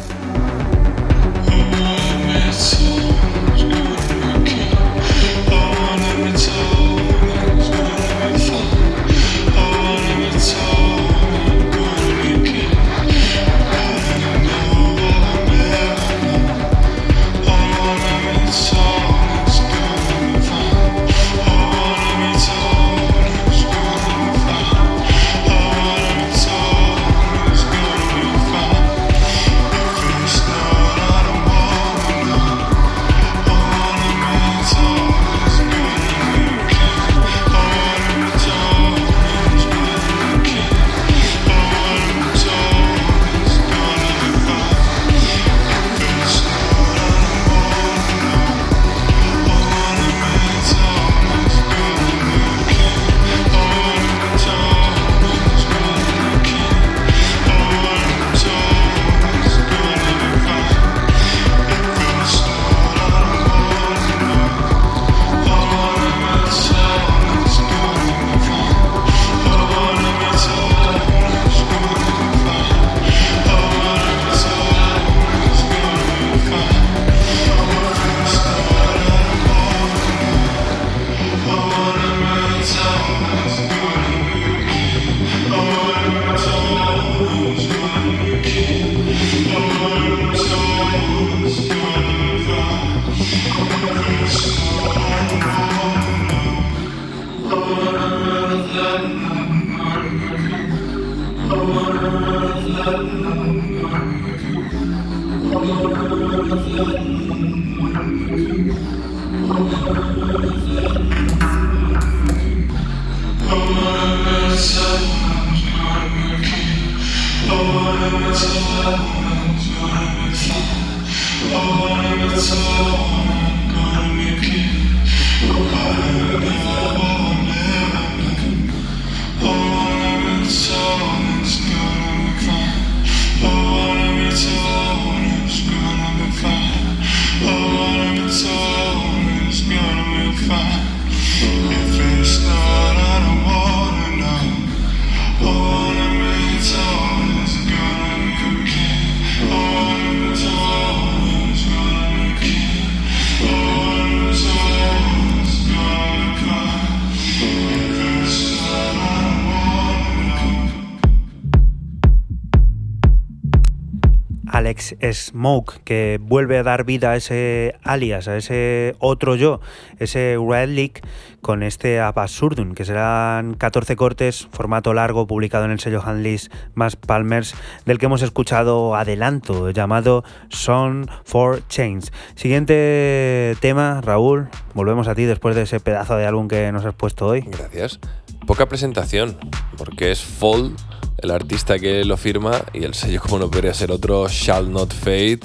Smoke, que vuelve a dar vida a ese alias, a ese otro yo, ese Red League, con este Absurdum, que serán 14 cortes, formato largo, publicado en el sello Handlis más Palmers, del que hemos escuchado adelanto, llamado Song for Change. Siguiente tema, Raúl, volvemos a ti después de ese pedazo de álbum que nos has puesto hoy. Gracias. Poca presentación, porque es Fold el artista que lo firma y el sello como no podría ser otro, Shall Not Fade.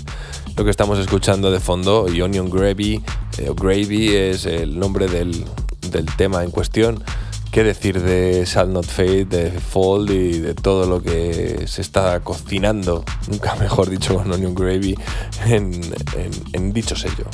Lo que estamos escuchando de fondo, y Onion Gravy, eh, Gravy es el nombre del, del tema en cuestión. ¿Qué decir de Shall Not Fade, de Fold y de todo lo que se está cocinando, nunca mejor dicho, con Onion Gravy en dicho sello?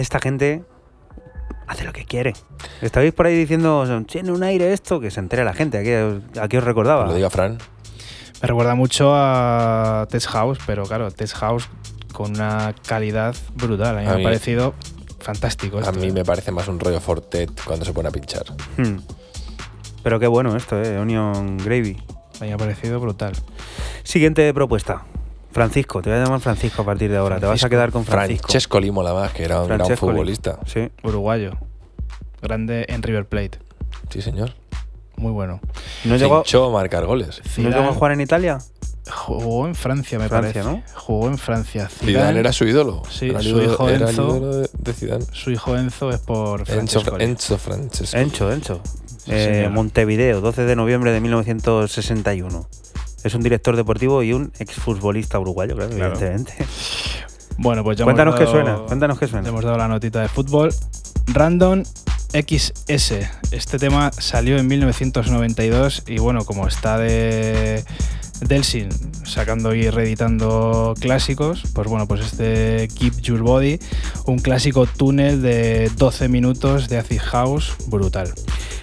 Esta gente hace lo que quiere. Estabais por ahí diciendo, tiene un aire esto, que se entere la gente. ¿A qué, a qué os recordaba? Lo diga Fran. Me recuerda mucho a Test House, pero claro, Test House con una calidad brutal. A mí A me mí- ha parecido fantástico. A mí ¿eh? me parece más un rollo Fortet cuando se pone a pinchar. Hmm. Pero qué bueno esto, ¿eh? Onion Gravy. A mí me ha parecido brutal. Siguiente propuesta. Francisco, te voy a llamar Francisco a partir de ahora. Te vas a quedar con Francisco. Francesco Limo la más, que era un gran Francesco Limo. futbolista. Sí. Uruguayo. Grande en River Plate. Sí, señor. Muy bueno. ¿No llegó, a marcar goles. ¿No llegó a jugar en Italia? Jugó en Francia, me Francia, parece. Jugó en Francia. Zidane era su ídolo. Sí, era su ídolo- hijo era el Enzo. ídolo de, de Zidane. Su hijo Enzo es por Enzo, Francescoli. Enzo Francesco. Encho, Encho. Sí, Eh. Montevideo, 12 de noviembre de 1961. Es un director deportivo y un exfutbolista uruguayo, claro, Claro. evidentemente. Bueno, pues ya Cuéntanos qué suena, cuéntanos qué suena. Hemos dado la notita de fútbol. Random XS. Este tema salió en 1992 y bueno, como está de Delsin sacando y reeditando clásicos, pues bueno, pues este Keep Your Body, un clásico túnel de 12 minutos de acid house brutal.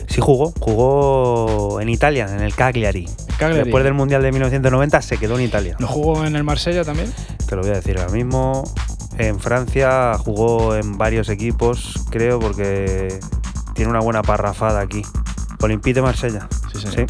Sí jugó, jugó en Italia, en el Cagliari. Cagliari. Después del Mundial de 1990 se quedó en Italia. ¿No jugó en el Marsella también? Te lo voy a decir ahora mismo. En Francia jugó en varios equipos, creo, porque tiene una buena parrafada aquí. Olympique de Marsella. Sí, señor.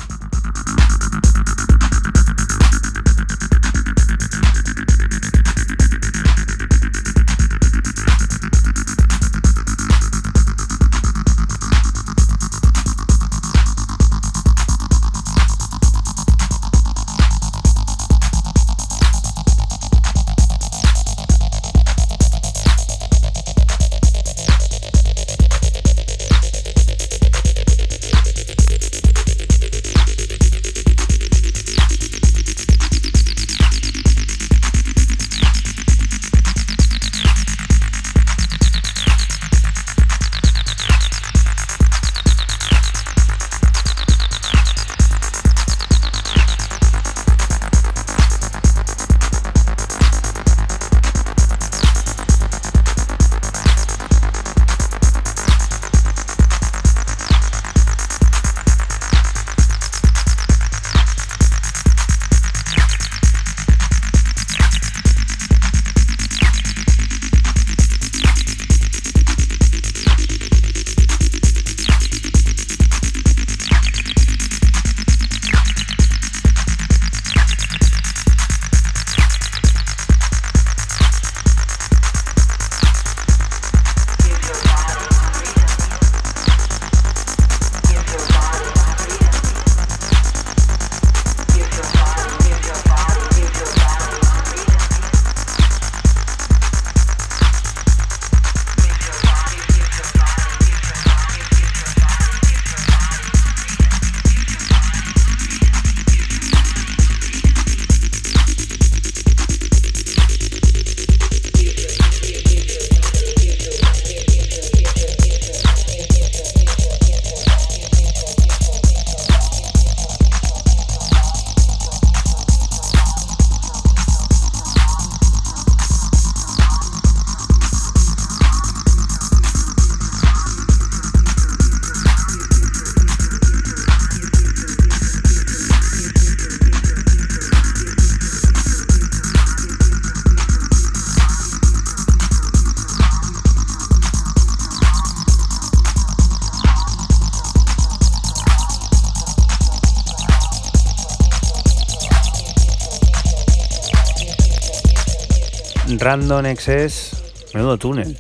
Random XS, menudo túnel.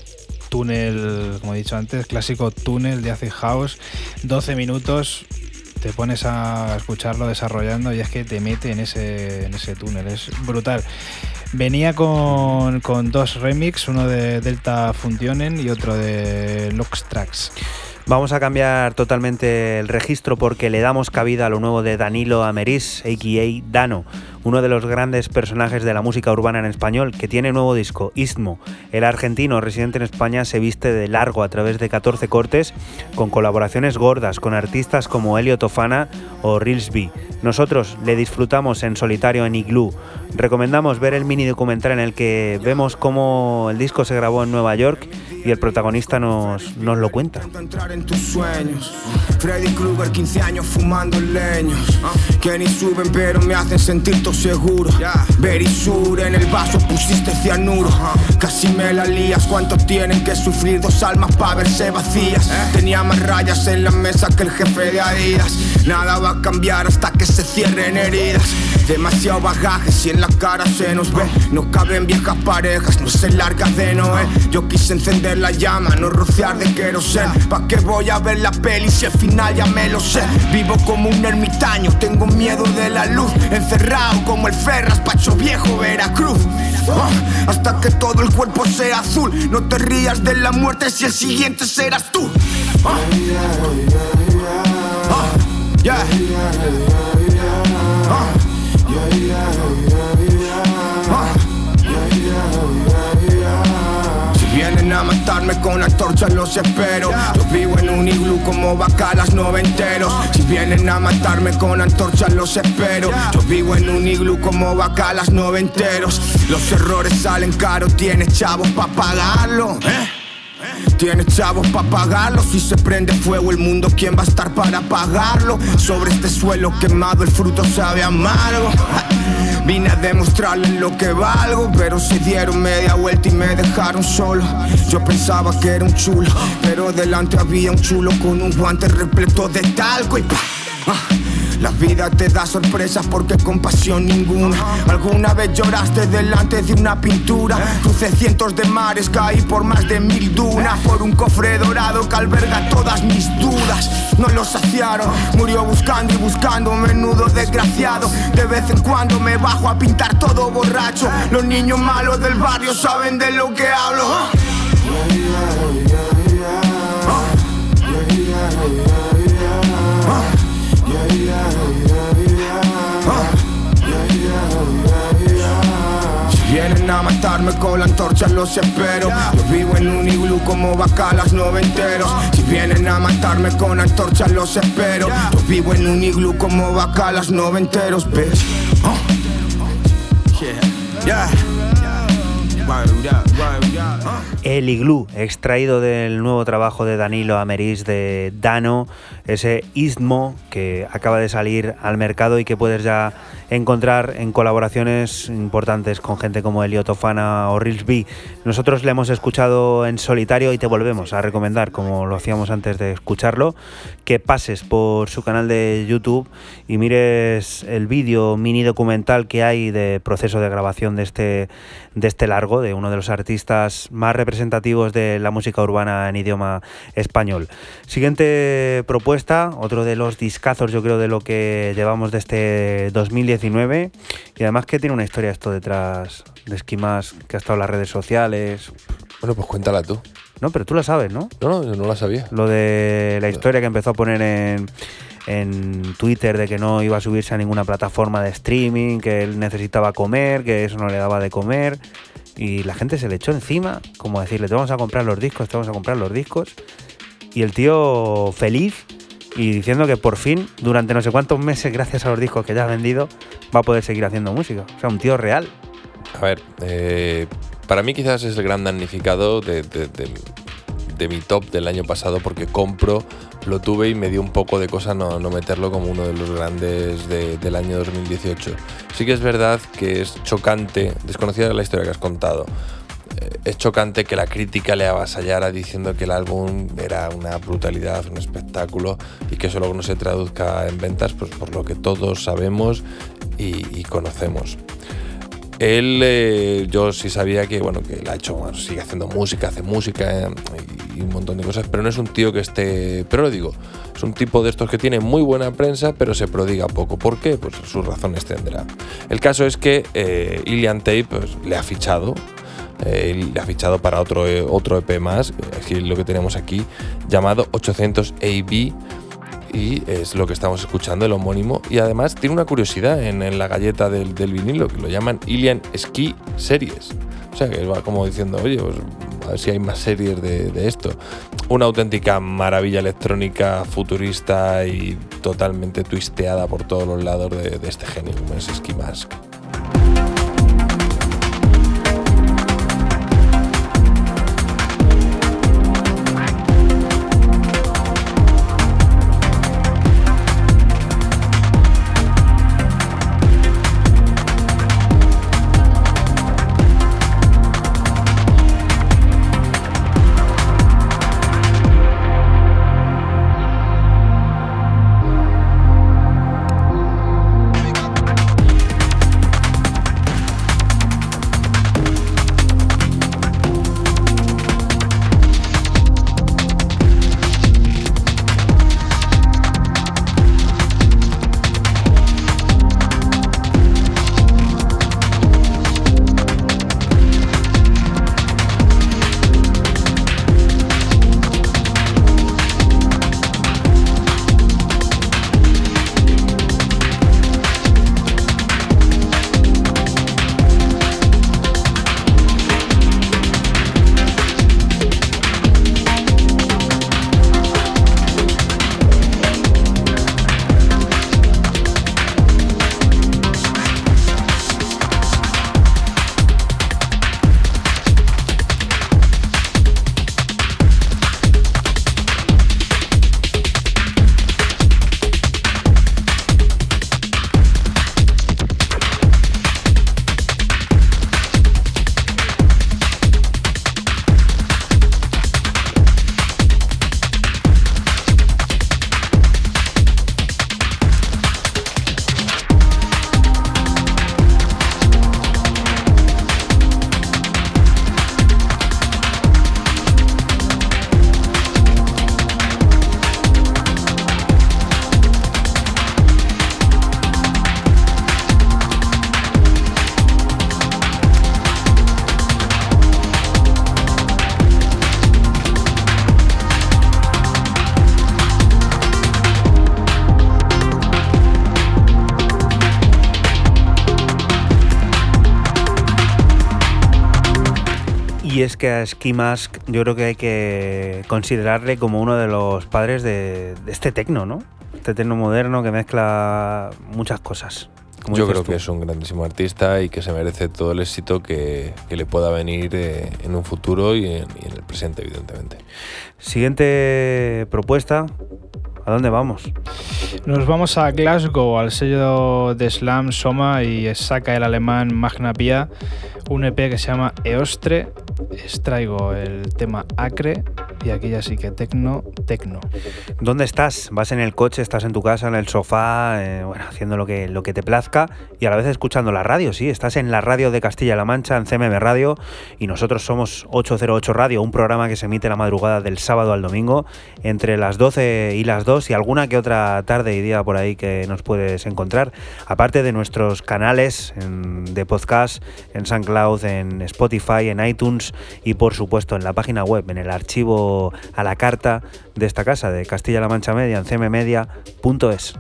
túnel, como he dicho antes, clásico túnel de Acid House, 12 minutos, te pones a escucharlo desarrollando y es que te mete en ese, en ese túnel, es brutal. Venía con, con dos remix, uno de Delta Funtionen y otro de Lux Tracks. Vamos a cambiar totalmente el registro porque le damos cabida a lo nuevo de Danilo Ameris, a.k.a. Dano, uno de los grandes personajes de la música urbana en español, que tiene nuevo disco, Istmo. El argentino residente en España se viste de largo a través de 14 cortes, con colaboraciones gordas con artistas como Elio Tofana o Rilsby. Nosotros le disfrutamos en solitario en Igloo. Recomendamos ver el mini documental en el que vemos cómo el disco se grabó en Nueva York y el protagonista nos, nos lo cuenta. entrar en tus sueños. Freddy Krueger, 15 años fumando leños. Que ni suben, pero me hacen sentir todo seguro. Berisur, en el vaso pusiste cianuro. Casi me la lías. ¿Cuánto tienen que sufrir dos almas para verse vacías? Tenía más rayas en la mesa que el jefe de Adidas. Nada va a cambiar hasta que se cierren heridas. Demasiado bagaje si en la cara se nos ve. No caben viejas parejas, no se larga de Noé. Yo quise encender la llama, no rociar de querosén. ¿Pa' qué voy a ver la peli si al final ya me lo sé? Vivo como un ermitaño, tengo miedo de la luz. Encerrado como el Ferras, Pacho Viejo, Veracruz. Ah, hasta que todo el cuerpo sea azul. No te rías de la muerte si el siguiente serás tú. Ah. Ah. Vienen a matarme con antorchas los espero. Yo vivo en un iglú como bacalas noventeros Si vienen a matarme con antorchas los espero. Yo vivo en un iglú como bacalas noventeros Los errores salen caros, tienes chavos pa' pagarlo. ¿eh? Tienes chavos para pagarlo. Si se prende fuego el mundo, ¿quién va a estar para apagarlo? Sobre este suelo quemado, el fruto sabe amargo. Vine a demostrarles lo que valgo, pero se dieron media vuelta y me dejaron solo. Yo pensaba que era un chulo, pero delante había un chulo con un guante repleto de talco y ¡pa! La vida te da sorpresas porque compasión ninguna. ¿Alguna vez lloraste delante de una pintura? Crucé cientos de mares, caí por más de mil dunas. Por un cofre dorado que alberga todas mis dudas. No lo saciaron, murió buscando y buscando, menudo desgraciado. De vez en cuando me bajo a pintar todo borracho. Los niños malos del barrio saben de lo que hablo. Vienen a matarme con la antorcha los espero Yo vivo en un iglú como bacalas noventeros Si vienen a matarme con antorcha los espero Yo vivo en un iglú como bacalas noventeros, bitch Oh. Yeah. Yeah. Word up. Uh. El Iglú, extraído del nuevo trabajo de Danilo Ameris de Dano, ese istmo que acaba de salir al mercado y que puedes ya encontrar en colaboraciones importantes con gente como Elio Tofana o Rilsby. Nosotros le hemos escuchado en solitario y te volvemos a recomendar, como lo hacíamos antes de escucharlo, que pases por su canal de YouTube y mires el vídeo mini documental que hay de proceso de grabación de este, de este largo, de uno de los artistas más representativos de la música urbana en idioma español. Siguiente propuesta, otro de los discazos yo creo de lo que llevamos de este 2019 y además que tiene una historia esto detrás de Esquimas que ha estado en las redes sociales. Bueno, pues cuéntala tú. No, pero tú la sabes, ¿no? No, no, yo no la sabía. Lo de la historia que empezó a poner en, en Twitter de que no iba a subirse a ninguna plataforma de streaming, que él necesitaba comer, que eso no le daba de comer. Y la gente se le echó encima, como decirle, te vamos a comprar los discos, te vamos a comprar los discos. Y el tío feliz y diciendo que por fin, durante no sé cuántos meses, gracias a los discos que ya ha vendido, va a poder seguir haciendo música. O sea, un tío real. A ver, eh, para mí quizás es el gran damnificado de, de- de- de mi top del año pasado porque compro, lo tuve y me dio un poco de cosa no, no meterlo como uno de los grandes de- del año 2018. Sí que es verdad que es chocante, desconocida la historia que has contado, eh, es chocante que la crítica le avasallara diciendo que el álbum era una brutalidad, un espectáculo y que eso luego no se traduzca en ventas, pues por lo que todos sabemos y conocemos. Él, eh, yo sí sabía que, bueno, que ha hecho, sigue haciendo música, hace música y un montón de cosas, pero no es un tío que esté, pero lo digo, es un tipo de estos que tiene muy buena prensa, pero se prodiga poco. ¿Por qué? Pues sus razones tendrá. El caso es que eh, Tape pues, le ha fichado eh, le ha fichado para otro, eh, otro EP más, aquí lo que tenemos aquí, llamado 800 AB y es lo que estamos escuchando, el homónimo. Y además tiene una curiosidad en, la galleta del, del vinilo, que lo llaman Ilian Ski Series. O sea, que va como diciendo, oye, pues a ver si hay más series de, de esto. Una auténtica maravilla electrónica, futurista y totalmente twisteada por todos los lados de, de este genio, es Ski Mask. Y es que a Ski Mask yo creo que hay que considerarle como uno de los padres de, de este tecno, ¿no? Este tecno moderno que mezcla muchas cosas. Yo creo tú. que es un grandísimo artista y que se merece todo el éxito que, que le pueda venir eh, en un futuro y en, y en el presente, evidentemente. Siguiente propuesta. ¿A dónde vamos? Nos vamos a Glasgow, al sello de Slam Soma y saca el alemán Magna Pia un EP que se llama Eostre. Extraigo el tema Acre y aquí ya sí que tecno, tecno. ¿Dónde estás? ¿Vas en el coche? ¿Estás en tu casa, en el sofá? eh, bueno, haciendo lo que, lo que te plazca y a la vez escuchando la radio, sí. Estás en la radio de Castilla-La Mancha, en CMM Radio, y nosotros somos 808 Radio, un programa que se emite la madrugada del sábado al domingo, entre las 12 y las 2 y alguna que otra tarde y día por ahí que nos puedes encontrar. Aparte de nuestros canales de podcast, en SoundCloud, en Spotify, en iTunes y por supuesto en la página web, en el archivo a la carta de esta casa de Castilla-La Mancha Media en cmmedia.es.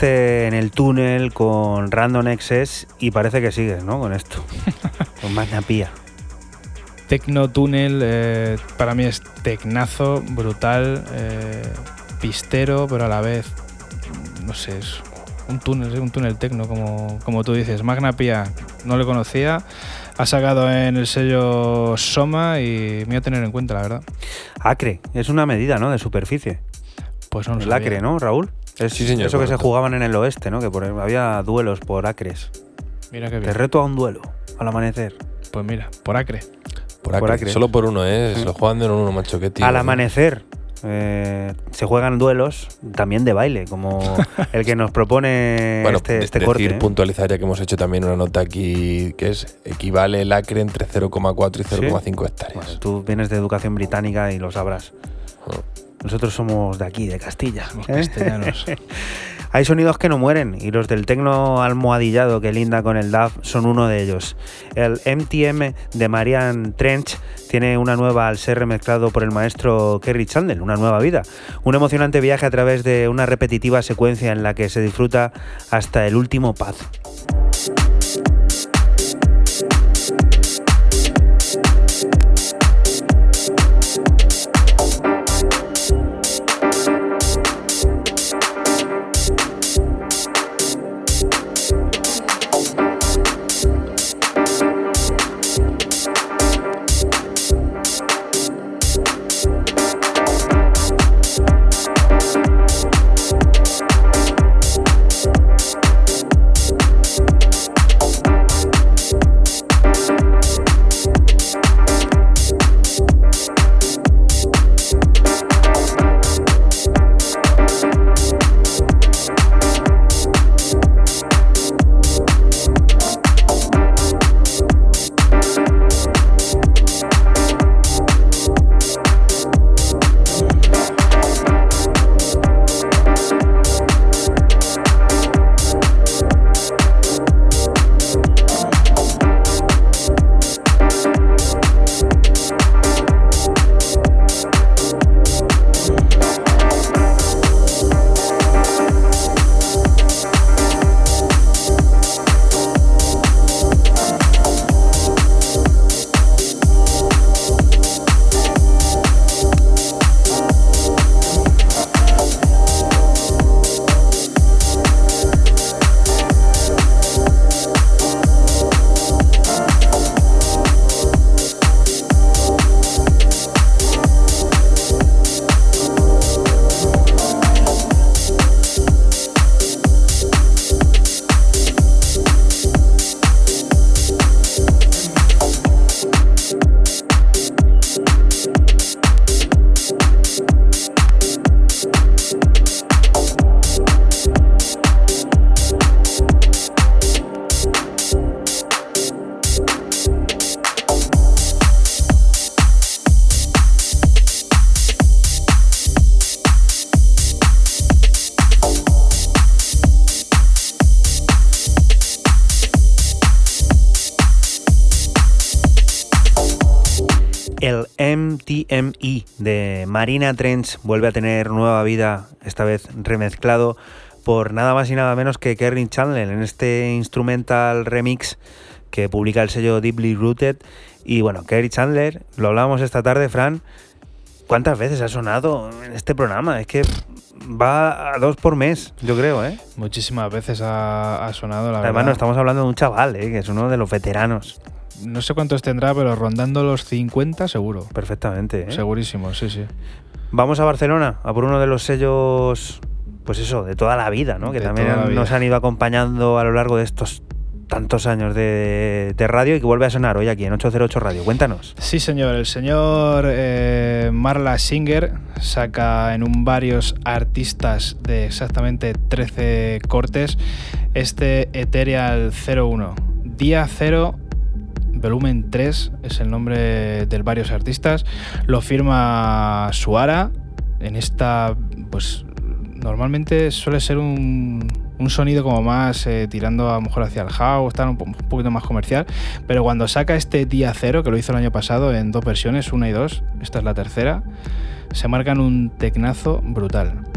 en el túnel con Random XS y parece que sigues, ¿no? Con esto. con Magna Pía. Tecno Tunnel eh, para mí es tecnazo, brutal, eh, pistero, pero a la vez, no sé, es un túnel, es un túnel tecno, como, como tú dices. Magna Pia no le conocía, ha sacado en el sello Soma y me voy a tener en cuenta, la verdad. Acre, es una medida, ¿no? De superficie. Pues no lo El sabía. acre, ¿no, Raúl? Es Sí, señor, Eso que se jugaban en el oeste, ¿no? Que por, había duelos por acres. Mira qué Te bien. reto a un duelo al amanecer. Pues mira, por acre. Por acre. Por acre. Solo por uno, ¿eh? Se lo juegan de uno en uno, macho. Qué tío. al ¿eh? amanecer eh, se juegan duelos también de baile, como el que nos propone Bueno, este, este decir, corte. ¿eh? puntualizar ya que hemos hecho también una nota aquí que es equivale el acre entre 0,4 y 0,5 hectáreas. Bueno, tú vienes de educación británica y lo sabrás. Oh. Nosotros somos de aquí, de Castilla. Los ¿eh? castellanos. Hay sonidos que no mueren y los del tecno almohadillado que linda con el DAF son uno de ellos. El MTM de Marian Trench tiene una nueva al ser remezclado por el maestro Kerry Chandler, una nueva vida. Un emocionante viaje a través de una repetitiva secuencia en la que se disfruta hasta el último paso. Marina Trench vuelve a tener nueva vida, esta vez remezclado por nada más y nada menos que Kerry Chandler en este instrumental remix que publica el sello Deeply Rooted. Y bueno, Kerry Chandler, lo hablábamos esta tarde, Fran. ¿Cuántas veces ha sonado en este programa? Es que va a dos por mes, yo creo, ¿eh? Muchísimas veces ha, ha sonado, la Además, no verdad. estamos hablando de un chaval, ¿eh? que es uno de los veteranos. No sé cuántos tendrá, pero rondando los 50 seguro. Perfectamente, ¿eh? Segurísimo, sí, sí. Vamos a Barcelona, a por uno de los sellos, pues eso, de toda la vida, ¿no? Que De también nos han ido acompañando a lo largo de estos tantos años de, de radio y que vuelve a sonar hoy aquí en 808 Radio. Cuéntanos. Sí, señor. El señor eh, Marla Singer saca en un varios artistas de exactamente 13 cortes este Ethereal 01. Día 0, volumen 3 es el nombre del varios artistas. Lo firma Suara. En esta, pues normalmente suele ser un, un sonido como más eh, tirando a lo mejor hacia el house, tal, un, un poquito más comercial. Pero cuando saca este día cero, que lo hizo el año pasado en dos versiones, una y dos, esta es la tercera, se marcan un tecnazo brutal.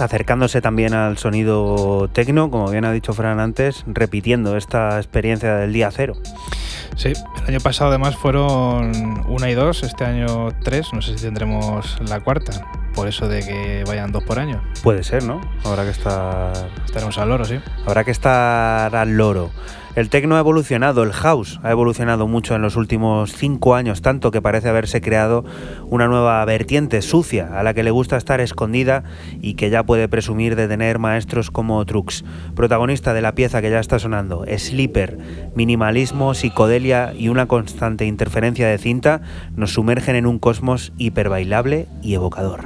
Acercándose también al sonido tecno, como bien ha dicho Fran antes, repitiendo esta experiencia del día cero. Sí, el año pasado además fueron una y dos, este año tres, no sé si tendremos la cuarta, por eso de que vayan dos por año. Puede ser, ¿no? Habrá que estar. Estaremos al loro, sí. Habrá que estar al loro. El tecno ha evolucionado, el house ha evolucionado mucho en los últimos cinco años, tanto que parece haberse creado una nueva vertiente sucia a la que le gusta estar escondida y que ya puede presumir de tener maestros como Trux. Protagonista de la pieza que ya está sonando, Sleeper, minimalismo, psicodelia y una constante interferencia de cinta nos sumergen en un cosmos hiperbailable y evocador.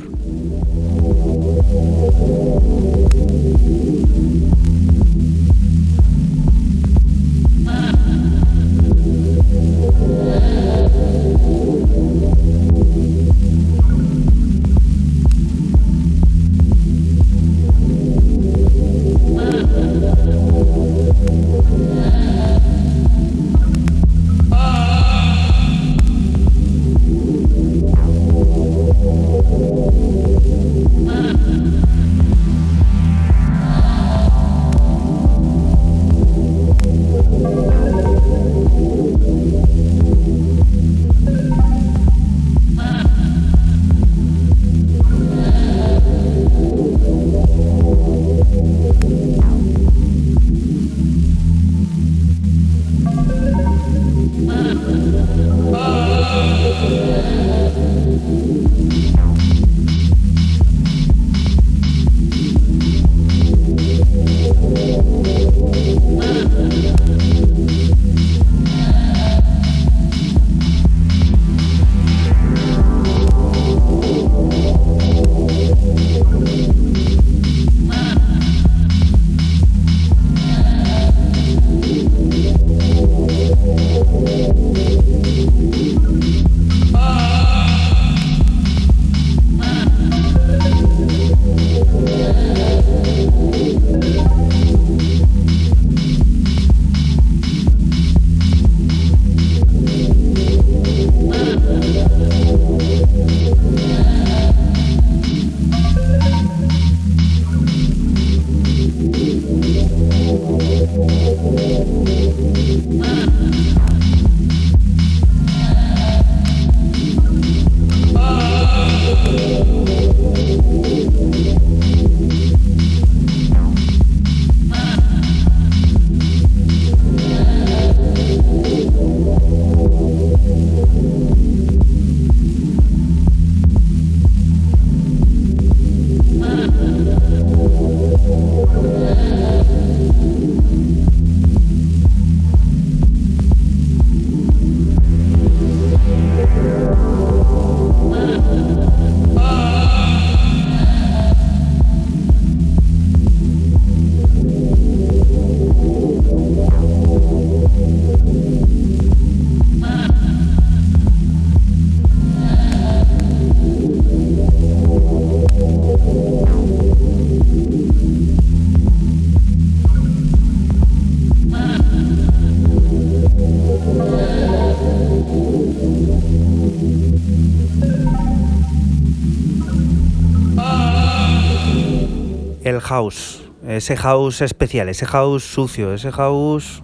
El house, ese house especial, ese house sucio, ese house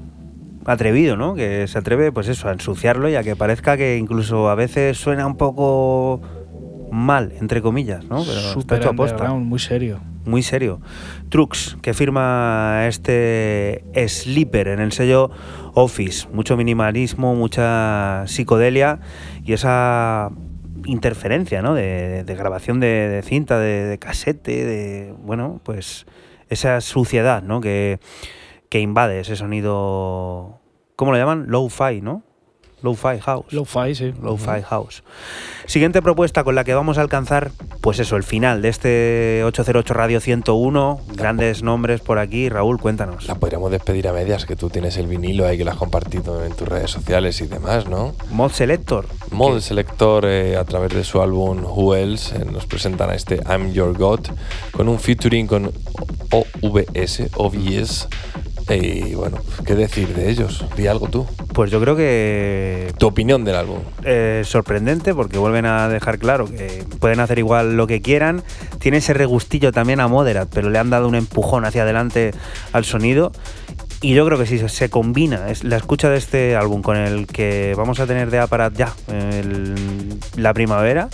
atrevido, ¿no? Que se atreve, pues eso, a ensuciarlo y a que parezca que incluso a veces suena un poco mal, entre comillas, ¿no? Pero está Super hecho a posta. underground, muy serio. Muy serio. Trux, que firma este Sleeper en el sello Office. Mucho minimalismo, mucha psicodelia y esa interferencia, ¿no? De, de grabación de, cinta, de, de casete, de. Bueno, pues esa suciedad, ¿no? Que, que invade ese sonido. ¿Cómo lo llaman? Low-fi, ¿no? Low-fi house. Lo-fi, sí. Lo-fi house. Siguiente propuesta con la que vamos a alcanzar, pues eso, el final de este 808 Radio 101. Grandes nombres por aquí. Raúl, cuéntanos. La podríamos despedir a medias, que tú tienes el vinilo ahí que lo has compartido en tus redes sociales y demás, ¿no? Mod Selector. Mod Selector, eh, a través de su álbum Who Else, eh, nos presentan a este I'm Your God, con un featuring con OVS, OVS. Y bueno, ¿qué decir de ellos? Di algo tú. Pues yo creo que Tu opinión del álbum. eh, sorprendente porque vuelven a dejar claro que pueden hacer igual lo que quieran. Tiene ese regustillo también a Moderat, pero le han dado un empujón hacia adelante al sonido. Y yo creo que si se- combina es, la escucha de este álbum con el que vamos a tener de Aparat ya, el- la primavera,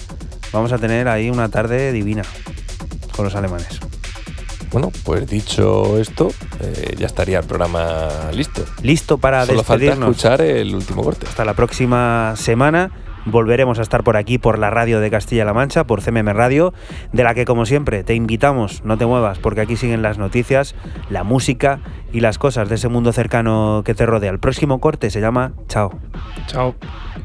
vamos a tener ahí una tarde divina con los alemanes. Bueno, pues dicho esto, eh, ya estaría el programa listo. Listo para Solo falta despedirnos. escuchar el último corte. Hasta la próxima semana. Volveremos a estar por aquí, por la radio de Castilla-La Mancha, por CMM Radio, de la que, como siempre, te invitamos, no te muevas, porque aquí siguen las noticias, la música y las cosas de ese mundo cercano que te rodea. El próximo corte se llama Chao. Chao.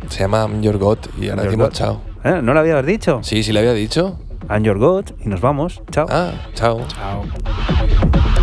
Se llama Your God y ahora Your decimos God. chao. ¿Eh? ¿No lo habías dicho? Sí, sí le había dicho. I'm your God y nos vamos. Chao. Ah, chao. Chao.